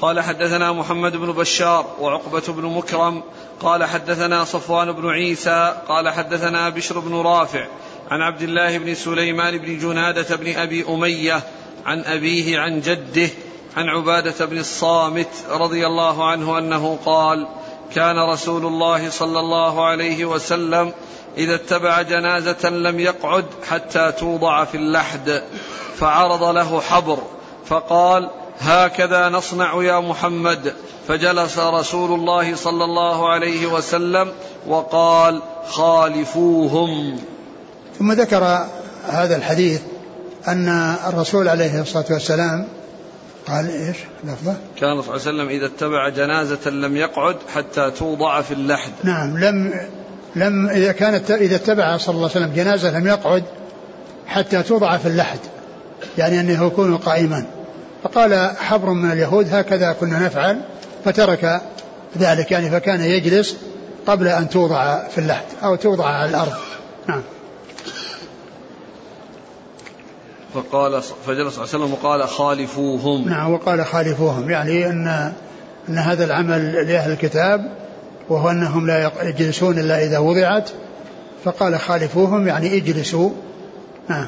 Speaker 1: قال حدثنا محمد بن بشار وعقبة بن مكرم قال حدثنا صفوان بن عيسى قال حدثنا بشر بن رافع عن عبد الله بن سليمان بن جنادة بن أبي أمية عن أبيه عن جده عن عبادة بن الصامت رضي الله عنه أنه قال كان رسول الله صلى الله عليه وسلم إذا اتبع جنازة لم يقعد حتى توضع في اللحد فعرض له حبر فقال هكذا نصنع يا محمد فجلس رسول الله صلى الله عليه وسلم وقال خالفوهم
Speaker 2: ثم ذكر هذا الحديث أن الرسول عليه الصلاة والسلام قال إيش لفظه؟
Speaker 1: كان صلى الله عليه وسلم إذا اتبع جنازة لم يقعد حتى توضع في اللحد.
Speaker 2: نعم لم لم إذا كانت إذا اتبع صلى الله عليه وسلم جنازة لم يقعد حتى توضع في اللحد. يعني أنه يكون قائما. فقال حبر من اليهود هكذا كنا نفعل فترك ذلك يعني فكان يجلس قبل أن توضع في اللحد أو توضع على الأرض. نعم.
Speaker 1: فقال فجلس عليه وسلم وقال خالفوهم
Speaker 2: نعم وقال خالفوهم يعني إن أن هذا العمل لأهل الكتاب وهو أنهم لا يجلسون إلا إذا وضعت فقال خالفوهم يعني اجلسوا نعم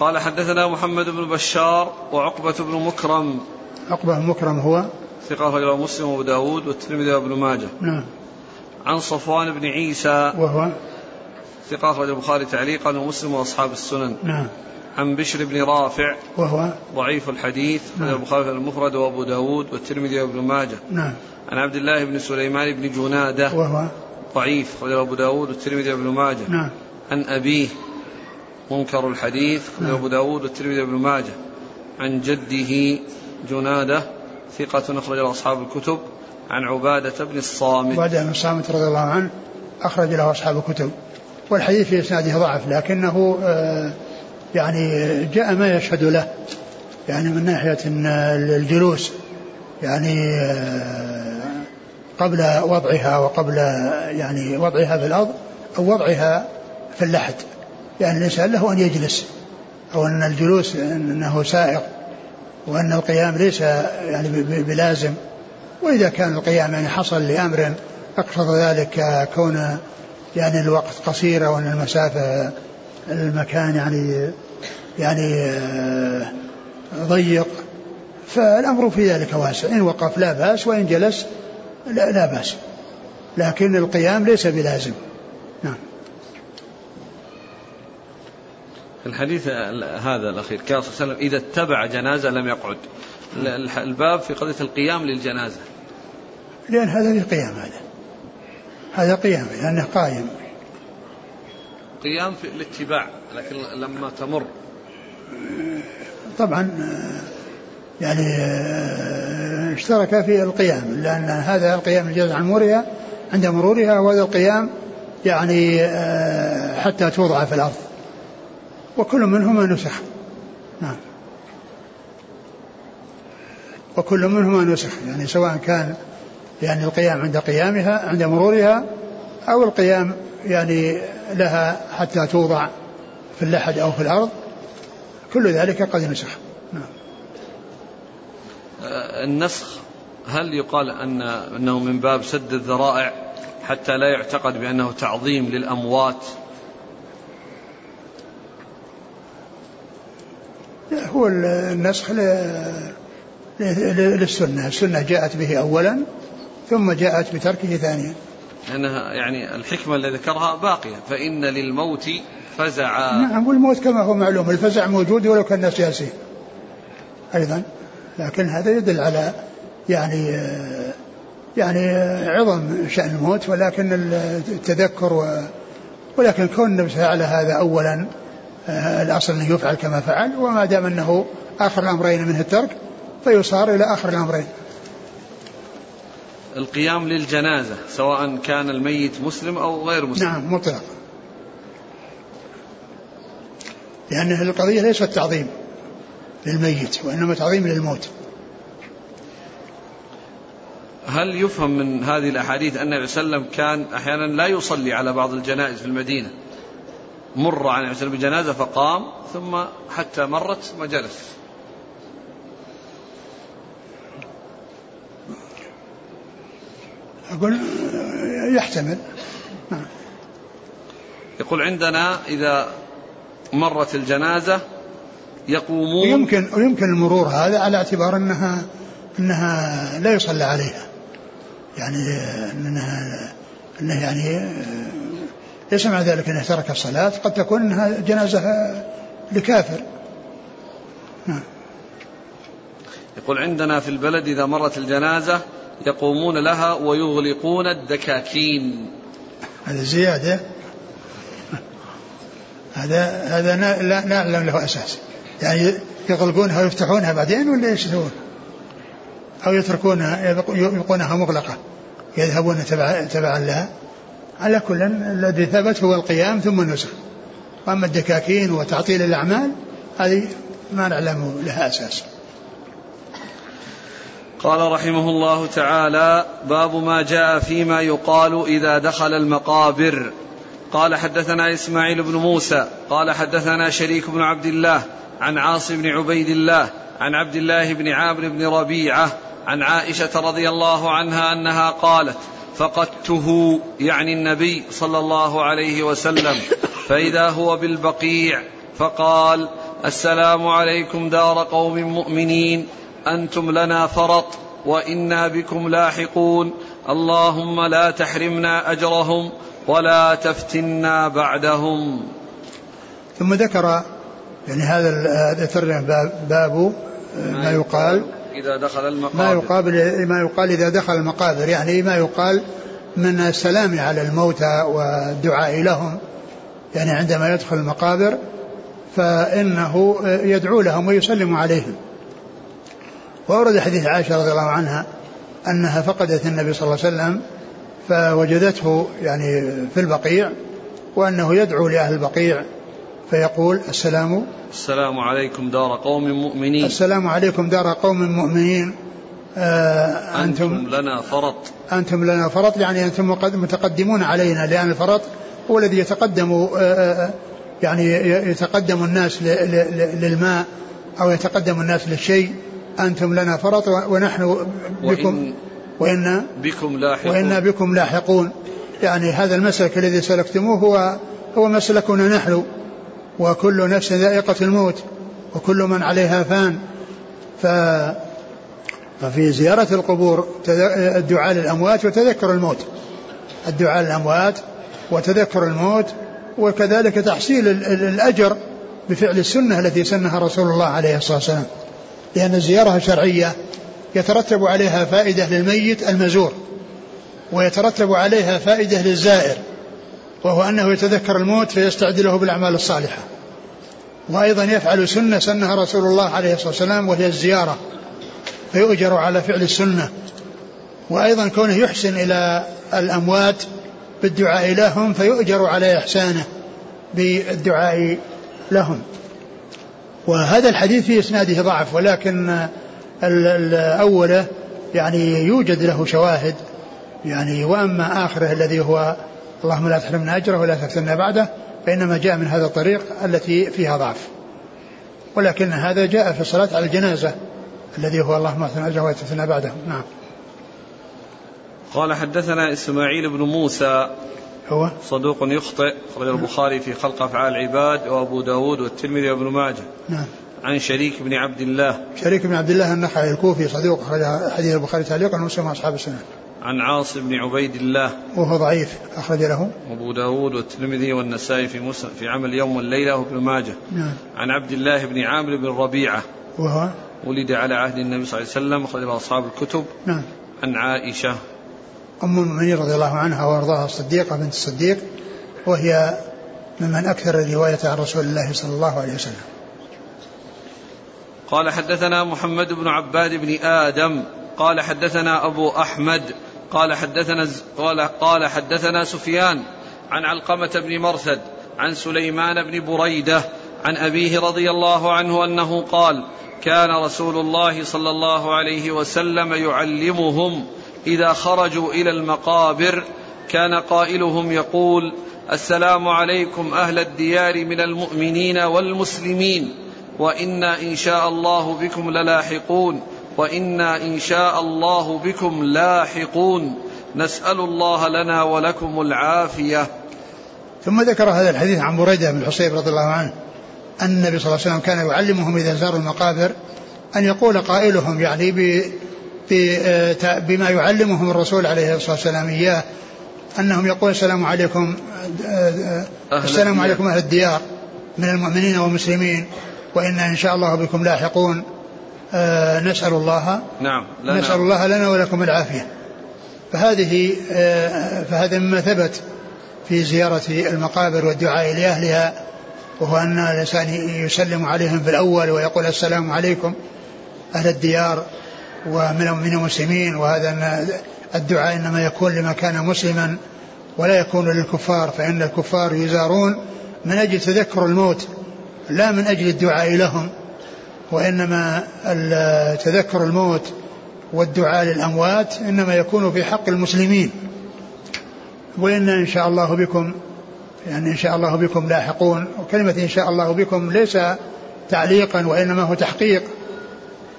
Speaker 1: قال حدثنا محمد بن بشار وعقبة بن مكرم.
Speaker 2: عقبة بن مكرم هو؟
Speaker 1: ثقة رجل مسلم وأبو داود والترمذي وابن ماجه.
Speaker 2: نعم.
Speaker 1: عن صفوان بن عيسى.
Speaker 2: وهو؟
Speaker 1: ثقة أخرج البخاري تعليقا ومسلم وأصحاب السنن.
Speaker 2: نعم.
Speaker 1: عن بشر بن رافع.
Speaker 2: وهو؟
Speaker 1: ضعيف الحديث.
Speaker 2: نعم.
Speaker 1: البخاري المفرد وأبو داود والترمذي وابن ماجه.
Speaker 2: نعم.
Speaker 1: عن عبد الله بن سليمان بن جنادة.
Speaker 2: وهو؟
Speaker 1: ضعيف. أخرج أبو داود والترمذي وابن ماجه.
Speaker 2: نعم.
Speaker 1: عن أبيه. منكر الحديث. أبو داود والترمذي وابن ماجه. عن جده جنادة ثقة أخرج له أصحاب الكتب. عن عبادة بن الصامت.
Speaker 2: وبعد بن الصامت رضي الله عنه أخرج له أصحاب الكتب. والحديث في إسناده ضعف لكنه آه، يعني جاء ما يشهد له يعني من ناحية الجلوس يعني آه، قبل وضعها وقبل يعني وضعها في الأرض أو وضعها في اللحد. يعني الإنسان له أن يجلس أو أن الجلوس أنه سائق وأن القيام ليس يعني بلازم. وإذا كان القيام يعني حصل لأمر أقصد ذلك كون يعني الوقت قصير وأن المسافة المكان يعني يعني آه، ضيق فالأمر في ذلك واسع. إن وقف لا بأس وإن جلس لا, لا بأس. لكن القيام ليس بلازم.
Speaker 1: الحديث هذا الأخير. كان صلى الله عليه وسلم إذا اتبع جنازة لم يقعد. الباب في قضية القيام للجنازة.
Speaker 2: لأن هذا في قيام هذا. هذا قيام لأنه قائم.
Speaker 1: قيام في الاتباع لكن لما تمر.
Speaker 2: طبعا يعني اشترك في القيام لأن هذا القيام الجاز عن مرورها عند مرورها وهذا القيام يعني حتى توضع في الأرض. وكل منهما نسخ. نعم. وكل منهما نسخ يعني سواء كان يعني القيام عند قيامها عند مرورها أو القيام يعني لها حتى توضع في اللحد أو في الأرض. كل ذلك قد نسخ. نعم.
Speaker 1: آه، النسخ هل يقال أن أنه من باب سد الذرائع حتى لا يعتقد بأنه تعظيم للأموات؟
Speaker 2: هو النسخ للسنة. السنة جاءت به أولا ثم جاءت بتركه ثانيا.
Speaker 1: لأنها يعني الحكمة اللي ذكرها باقية. فإن للموت فزعا.
Speaker 2: نعم والموت كما هو معلوم الفزع موجود ولو كان الناس ياسين أيضا. لكن هذا يدل على يعني يعني عظم شأن الموت ولكن التذكر و ولكن كون النبي فعل هذا أولا الأصل أنه يفعل كما فعل وما دام أنه آخر الأمرين منه الترك فيصار إلى آخر الأمرين.
Speaker 1: القيام للجنازة سواء كان الميت مسلم أو غير مسلم.
Speaker 2: نعم مطلق. لأن القضية ليست تعظيم للميت وإنما تعظيم للموت.
Speaker 1: هل يفهم من هذه الأحاديث أن النبي صلى الله عليه وسلم كان أحيانا لا يصلي على بعض الجنائز في المدينة؟ مر عن وسلم بجنازة فقام ثم حتى مرت ما جلس
Speaker 2: أقول يحتمل.
Speaker 1: يقول عندنا إذا مرت الجنازة يقومون
Speaker 2: ويمكن ويمكن المرور هذا على اعتبار أنها أنها لا يصلى عليها يعني أنها انه يعني ليس مع ذلك إنه ترك الصلاة قد تكون إنها جنازة لكافر. نعم.
Speaker 1: يقول عندنا في البلد إذا مرت الجنازة يقومون لها ويغلقون الدكاكين.
Speaker 2: هذا زيادة. هذا هذا لا نعلم له أساس. يعني يغلقونها ويفتحونها بعدين ولا إيش يسوون؟ أو يتركونها يبقونها مغلقة يذهبون تبع تبعا لها. على كل الذي ثبت هو القيام ثم النسخ. وأما الدكاكين وتعطيل الأعمال هذه ما نعلم لها أساس.
Speaker 1: قال رحمه الله تعالى باب ما جاء فيما يقال إذا دخل المقابر. قال حدثنا إسماعيل بن موسى قال حدثنا شريك بن عبد الله عن عاصم بن عبيد الله عن عبد الله بن عامر بن ربيعة عن عائشة رضي الله عنها أنها قالت فقدته يعني النبي صلى الله عليه وسلم. فإذا هو بالبقيع فقال السلام عليكم دار قوم مؤمنين أنتم لنا فرط وإنا بكم لاحقون. اللهم لا تحرمنا أجرهم ولا تفتنا بعدهم.
Speaker 2: ثم ذكر يعني هذا الترجمة باب, باب ما يقال.
Speaker 1: إذا دخل المقابر.
Speaker 2: ما يقابل ما يقال إذا دخل المقابر يعني ما يقال من السلام على الموتى والدعاء لهم. يعني عندما يدخل المقابر فإنه يدعو لهم ويسلم عليهم. وأورد حديث عائشة رضي الله عنها أنها فقدت النبي صلى الله عليه وسلم فوجدته يعني في البقيع وأنه يدعو لأهل البقيع فيقول السلام
Speaker 1: السلام عليكم دار قوم مؤمنين.
Speaker 2: السلام عليكم دار قوم مؤمنين.
Speaker 1: آه أنتم, أنتم لنا فرط.
Speaker 2: أنتم لنا فرط يعني أنتم متقدمون علينا لأن الفرط هو الذي يتقدم آه, آه، يعني يتقدم الناس للماء أو يتقدم الناس للشيء. أنتم لنا فرط ونحن بكم وإن
Speaker 1: بكم لاحقون.
Speaker 2: وإنا بكم لاحقون. يعني هذا المسلك الذي سلكتموه هو هو مسلكنا نحن. وكل نفس ذائقة الموت وكل من عليها فان. ف ففي زيارة القبور الدعاء للأموات وتذكر الموت. الدعاء للأموات وتذكر الموت وكذلك تحصيل الأجر بفعل السنة التي سنها رسول الله عليه الصلاة والسلام. لأن الزيارة شرعية يترتب عليها فائدة للميت المزور ويترتب عليها فائدة للزائر. وهو أنه يتذكر الموت فيستعد له بالأعمال الصالحة. وأيضا يفعل سنة سنها رسول الله عليه الصلاة والسلام وهي الزيارة فيؤجر على فعل السنة. وأيضا كونه يحسن إلى الأموات بالدعاء لهم فيؤجر على إحسانه بالدعاء لهم. وهذا الحديث في إسناده ضعف ولكن الأولى يعني يوجد له شواهد يعني وأما آخره الذي هو اللهم لا تحرمنا أجره ولا تفتنا بعده فإنما جاء من هذا الطريق التي فيها ضعف. ولكن هذا جاء في الصلاة على الجنازة الذي هو اللهم اغفر أجره ولا تفتنا بعده. نعم.
Speaker 1: قال حدثنا إسماعيل بن موسى.
Speaker 2: هو؟
Speaker 1: صدوق يخطئ أخرج البخاري في خلق أفعال العباد وأبو داود والترمذي وابن ماجه.
Speaker 2: نعم.
Speaker 1: عن شريك بن عبد الله.
Speaker 2: شريك بن عبد الله النخعي الكوفي صدوق أخرج حديث البخاري تعليقا ومسلم أصحاب السنة.
Speaker 1: عن عاصم بن عبيد الله
Speaker 2: وهو ضعيف أخرج له.
Speaker 1: أبو داود والترمذي والنسائي في مسلم في عمل يوم والليلة وابن ماجه.
Speaker 2: نعم.
Speaker 1: عن عبد الله بن عامر بن ربيعة.
Speaker 2: وهو؟
Speaker 1: ولد على عهد النبي صلى الله عليه وسلم أخرج أصحاب الكتب.
Speaker 2: نعم.
Speaker 1: عن عائشة.
Speaker 2: أم المؤمنين رضي الله عنها وأرضاها الصديقة بنت الصديق. وهي ممن أكثر الرواية عن رسول الله صلى الله عليه وسلم.
Speaker 1: قال حدثنا محمد بن عباد بن آدم. قال حدثنا أبو أحمد. قال حدثنا قال قال حدثنا سفيان عن علقمة بن مرثد عن سليمان بن بريدة عن أبيه رضي الله عنه أنه قال كان رسول الله صلى الله عليه وسلم يعلمهم إذا خرجوا إلى المقابر. كان قائلهم يقول السلام عليكم أهل الديار من المؤمنين والمسلمين وإنا إن شاء الله بكم للاحقون. وإنا إن شاء الله بكم لاحقون. نسأل الله لنا ولكم العافية.
Speaker 2: ثم ذكر هذا الحديث عن بريدة بن الحصيب رضي الله عنه أن النبي صلى الله عليه وسلم كان يعلمهم إذا زاروا المقابر أن يقول قائلهم يعني بما يعلمهم الرسول عليه الصلاة والسلام إياه أنهم يقول السلام عليكم السلام عليكم أهل الديار من المؤمنين والمسلمين وإنا إن شاء الله بكم لاحقون. آه، نسأل الله
Speaker 1: نعم
Speaker 2: لنا نسأل الله لنا ولكم العافية. فهذه آه، فهذا مما ثبت في زيارة المقابر والدعاء لأهلها وهو أن الإنسان يسلم عليهم في الأول ويقول السلام عليكم أهل الديار ومن من المسلمين وهذا الدعاء إنما يكون لمن كان مسلما ولا يكون للكفار فإن الكفار يزارون من أجل تذكر الموت لا من أجل الدعاء لهم. وإنما تذكر الموت والدعاء للأموات إنما يكون في حق المسلمين. وإن إن شاء الله بكم يعني إن شاء الله بكم لاحقون وكلمة إن شاء الله بكم ليس تعليقا وإنما هو تحقيق.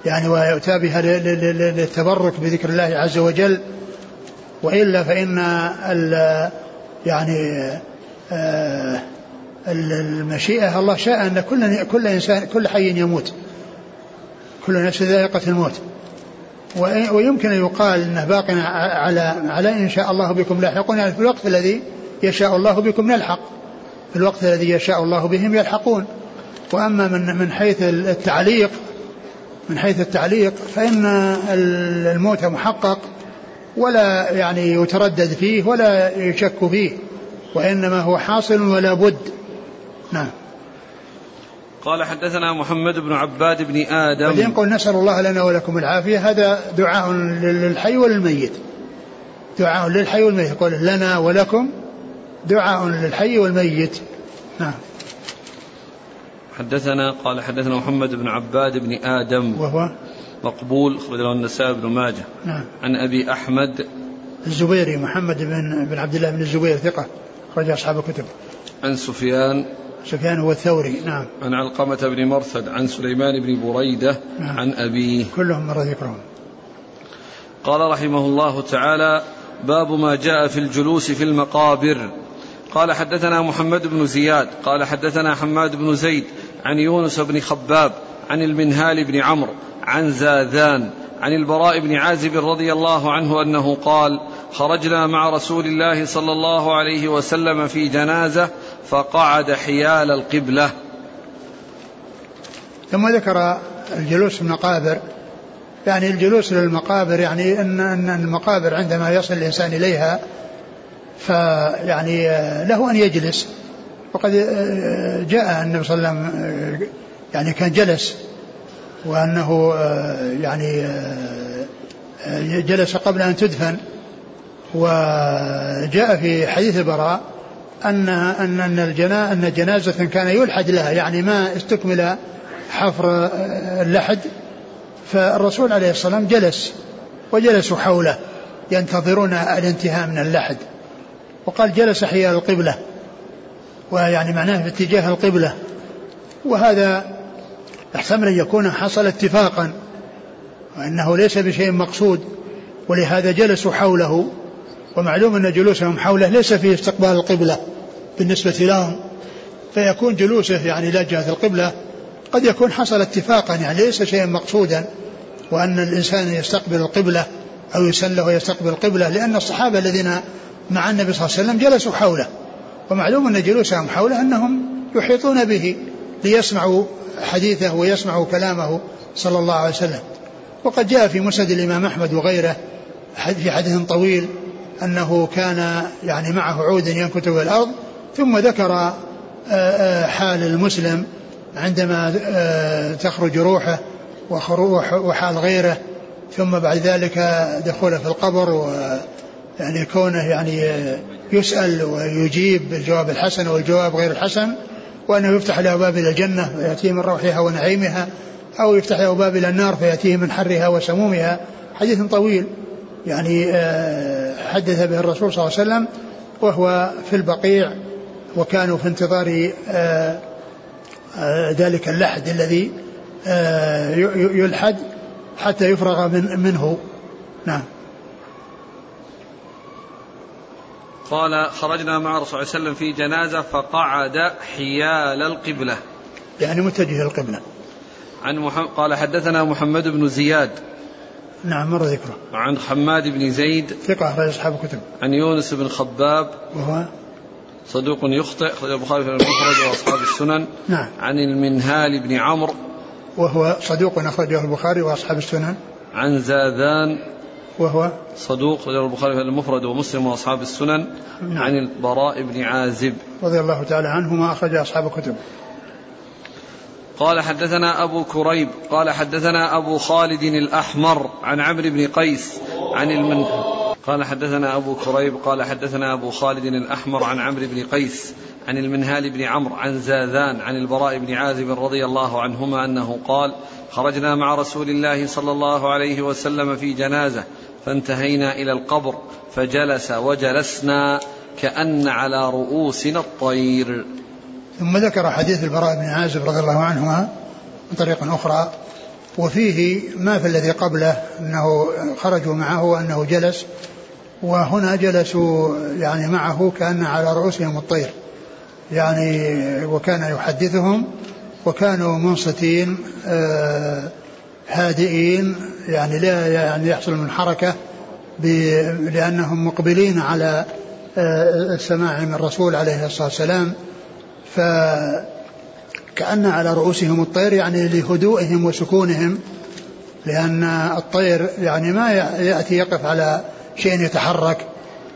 Speaker 2: يعني ويؤتى بها للتبرك بذكر الله عز وجل. وإلا فإن ال يعني آه المشيئة الله شاء أن كل كل إنسان كل حي يموت. كل نفس ذائقة الموت. ويمكن أن يقال أنه باق على على إن شاء الله بكم لاحقون يعني في الوقت الذي يشاء الله بكم نلحق في الوقت الذي يشاء الله بهم يلحقون. وأما من من حيث التعليق من حيث التعليق فإن الموت محقق ولا يعني يتردد فيه ولا يشك فيه وإنما هو حاصل ولا بد. نعم.
Speaker 1: قال حدثنا محمد بن عباد بن آدم.
Speaker 2: بعدين يقول نسأل الله لنا ولكم العافية. هذا دعاء للحي وللميت دعاء للحي والميت. يقول لنا ولكم دعاء للحي والميت. نعم.
Speaker 1: حدثنا قال حدثنا محمد بن عباد بن آدم.
Speaker 2: وهو؟
Speaker 1: مقبول أخرج له النسائي بن ماجه.
Speaker 2: نعم.
Speaker 1: عن أبي أحمد.
Speaker 2: الزبيري محمد بن بن عبد الله بن الزبير ثقة. أخرج أصحاب الكتب.
Speaker 1: عن سفيان.
Speaker 2: سفيان هو الثوري نعم.
Speaker 1: عن علقمة بن مرثد عن سليمان بن بريدة نعم. عن أبيه.
Speaker 2: كلهم مر ذكرهم
Speaker 1: قال رحمه الله تعالى باب ما جاء في الجلوس في المقابر. قال حدثنا محمد بن زياد قال حدثنا حماد بن زيد عن يونس بن خباب عن المنهال بن عمرو عن زاذان عن البراء بن عازب رضي الله عنه أنه قال خرجنا مع رسول الله صلى الله عليه وسلم في جنازة فقعد حيال القبلة.
Speaker 2: ثم ذكر الجلوس في المقابر. يعني الجلوس للمقابر يعني ان ان المقابر عندما يصل الإنسان إليها فيعني له أن يجلس. وقد جاء النبي صلى الله عليه وسلم يعني كان جلس وأنه يعني جلس قبل أن تدفن. وجاء في حديث البراء أن أن أن الجنا أن جنازة كان يلحد لها يعني ما استكمل حفر اللحد فالرسول عليه الصلاة والسلام جلس وجلسوا حوله ينتظرون الانتهاء من اللحد وقال جلس حيال القبلة ويعني معناه في اتجاه القبلة وهذا يحتمل أن يكون حصل اتفاقا وإنه ليس بشيء مقصود ولهذا جلسوا حوله ومعلوم أن جلوسهم حوله ليس في استقبال القبلة بالنسبة لهم فيكون جلوسه يعني إلى جهة القبلة قد يكون حصل اتفاقا يعني ليس شيئا مقصودا وأن الإنسان يستقبل القبلة أو يسن ويستقبل القبلة لأن الصحابة الذين مع النبي صلى الله عليه وسلم جلسوا حوله ومعلوم أن جلوسهم حوله أنهم يحيطون به ليسمعوا حديثه ويسمعوا كلامه صلى الله عليه وسلم. وقد جاء في مسند الإمام أحمد وغيره في حديث طويل أنه كان يعني معه عود ينكت في الأرض ثم ذكر آه، آه، حال المسلم عندما آه، تخرج روحه وحال غيره ثم بعد ذلك دخوله في القبر و يعني كونه يعني يسأل ويجيب بالجواب الحسن والجواب غير الحسن وأنه يفتح له باب إلى الجنة فيأتيه من روحها ونعيمها أو يفتح له باب إلى النار فيأتيه من حرها وسمومها. حديث طويل يعني حدث به الرسول صلى الله عليه وسلم وهو في البقيع وكانوا في انتظار آه، آه، ذلك اللحد الذي يلحد حتى يفرغ من منه. نعم.
Speaker 1: قال خرجنا مع الرسول صلى الله عليه وسلم في جنازة فقعد حيال القبلة.
Speaker 2: يعني متجه القبلة.
Speaker 1: عن محمد قال حدثنا محمد بن زياد.
Speaker 2: نعم مر ذكره.
Speaker 1: عن حماد بن زيد
Speaker 2: ثقة أخرج أصحاب الكتب.
Speaker 1: عن يونس بن خباب
Speaker 2: وهو
Speaker 1: صدوق يخطئ أخرج البخاري في المفرد وأصحاب السنن.
Speaker 2: نعم.
Speaker 1: عن المنهال بن عمرو.
Speaker 2: وهو صدوق أخرجه البخاري وأصحاب السنن.
Speaker 1: عن زاذان
Speaker 2: وهو
Speaker 1: صدوق أخرجه البخاري في المفرد ومسلم وأصحاب السنن. نعم. عن البراء بن عازب.
Speaker 2: رضي الله تعالى عنهما أخرج أصحاب الكتب.
Speaker 1: قال حدثنا أبو كريب قال حدثنا أبو خالد الأحمر عن عمرو بن قيس عن المن قال حدثنا أبو كريب قال حدثنا أبو خالد الأحمر عن عمرو بن قيس عن المنهال بن عمرو عن زاذان عن البراء بن عازب رضي الله عنهما أنه قال خرجنا مع رسول الله صلى الله عليه وسلم في جنازة فانتهينا إلى القبر فجلس وجلسنا كأن على رؤوسنا الطير.
Speaker 2: ثم ذكر حديث البراء بن عازب رضي الله عنهما من طريق أخرى وفيه ما في الذي قبله أنه خرجوا معه وأنه جلس وهنا جلسوا يعني معه كأن على رؤوسهم الطير يعني وكان يحدثهم وكانوا منصتين آه، هادئين يعني لا يعني يحصل من حركة لأنهم مقبلين على آه، السماع من الرسول عليه الصلاة والسلام فكأن على رؤوسهم الطير يعني لهدوئهم وسكونهم لأن الطير يعني ما يأتي يقف على شيء يتحرك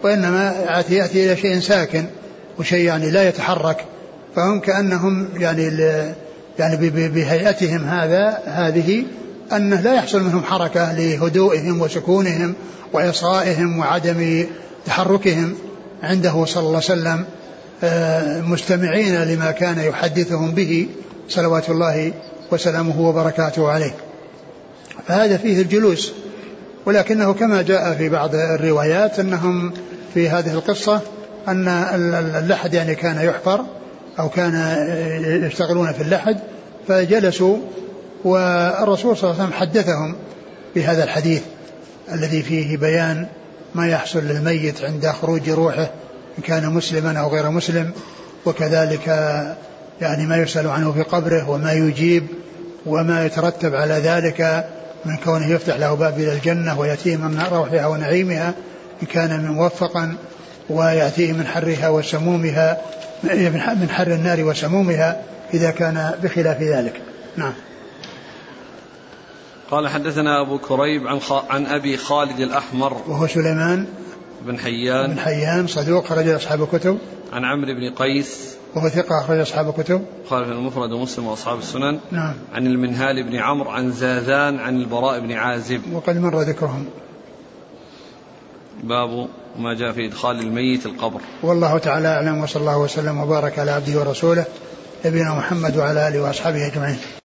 Speaker 2: وإنما يأتي, يأتي إلى شيء ساكن وشيء يعني لا يتحرك. فهم كأنهم يعني يعني بهيئتهم هذا هذه أنه لا يحصل منهم حركة لهدوئهم وسكونهم وإصغائهم وعدم تحركهم عنده صلى الله عليه وسلم. مستمعين لما كان يحدثهم به صلوات الله وسلامه وبركاته عليه. فهذا فيه الجلوس ولكنه كما جاء في بعض الروايات أنهم في هذه القصة أن اللحد يعني كان يحفر أو كان يشتغلون في اللحد فجلسوا والرسول صلى الله عليه وسلم حدثهم بهذا الحديث الذي فيه بيان ما يحصل للميت عند خروج روحه إن كان مسلما أو غير مسلم وكذلك يعني ما يسأل عنه في قبره وما يجيب وما يترتب على ذلك من كونه يفتح له باب إلى الجنة ويأتيه من روحها ونعيمها إن كان موفقا ويأتيه من حرها وسمومها من حر النار وسمومها إذا كان بخلاف ذلك. نعم.
Speaker 1: قال حدثنا أبو كريب عن, خ... عن أبي خالد الأحمر.
Speaker 2: وهو سليمان.
Speaker 1: بن حيان.
Speaker 2: بن حيان صدوق خرج أصحاب الكتب.
Speaker 1: عن عمرو بن قيس.
Speaker 2: وهو ثقة أخرج أصحاب الكتب.
Speaker 1: قال في المفرد ومسلم وأصحاب السنن.
Speaker 2: نعم.
Speaker 1: عن المنهال بن عمرو عن زاذان عن البراء بن عازب.
Speaker 2: وقد مر ذكرهم.
Speaker 1: باب ما جاء في إدخال الميت القبر.
Speaker 2: والله تعالى أعلم وصلى الله وسلم وبارك على عبده ورسوله نبينا محمد وعلى آله وأصحابه أجمعين.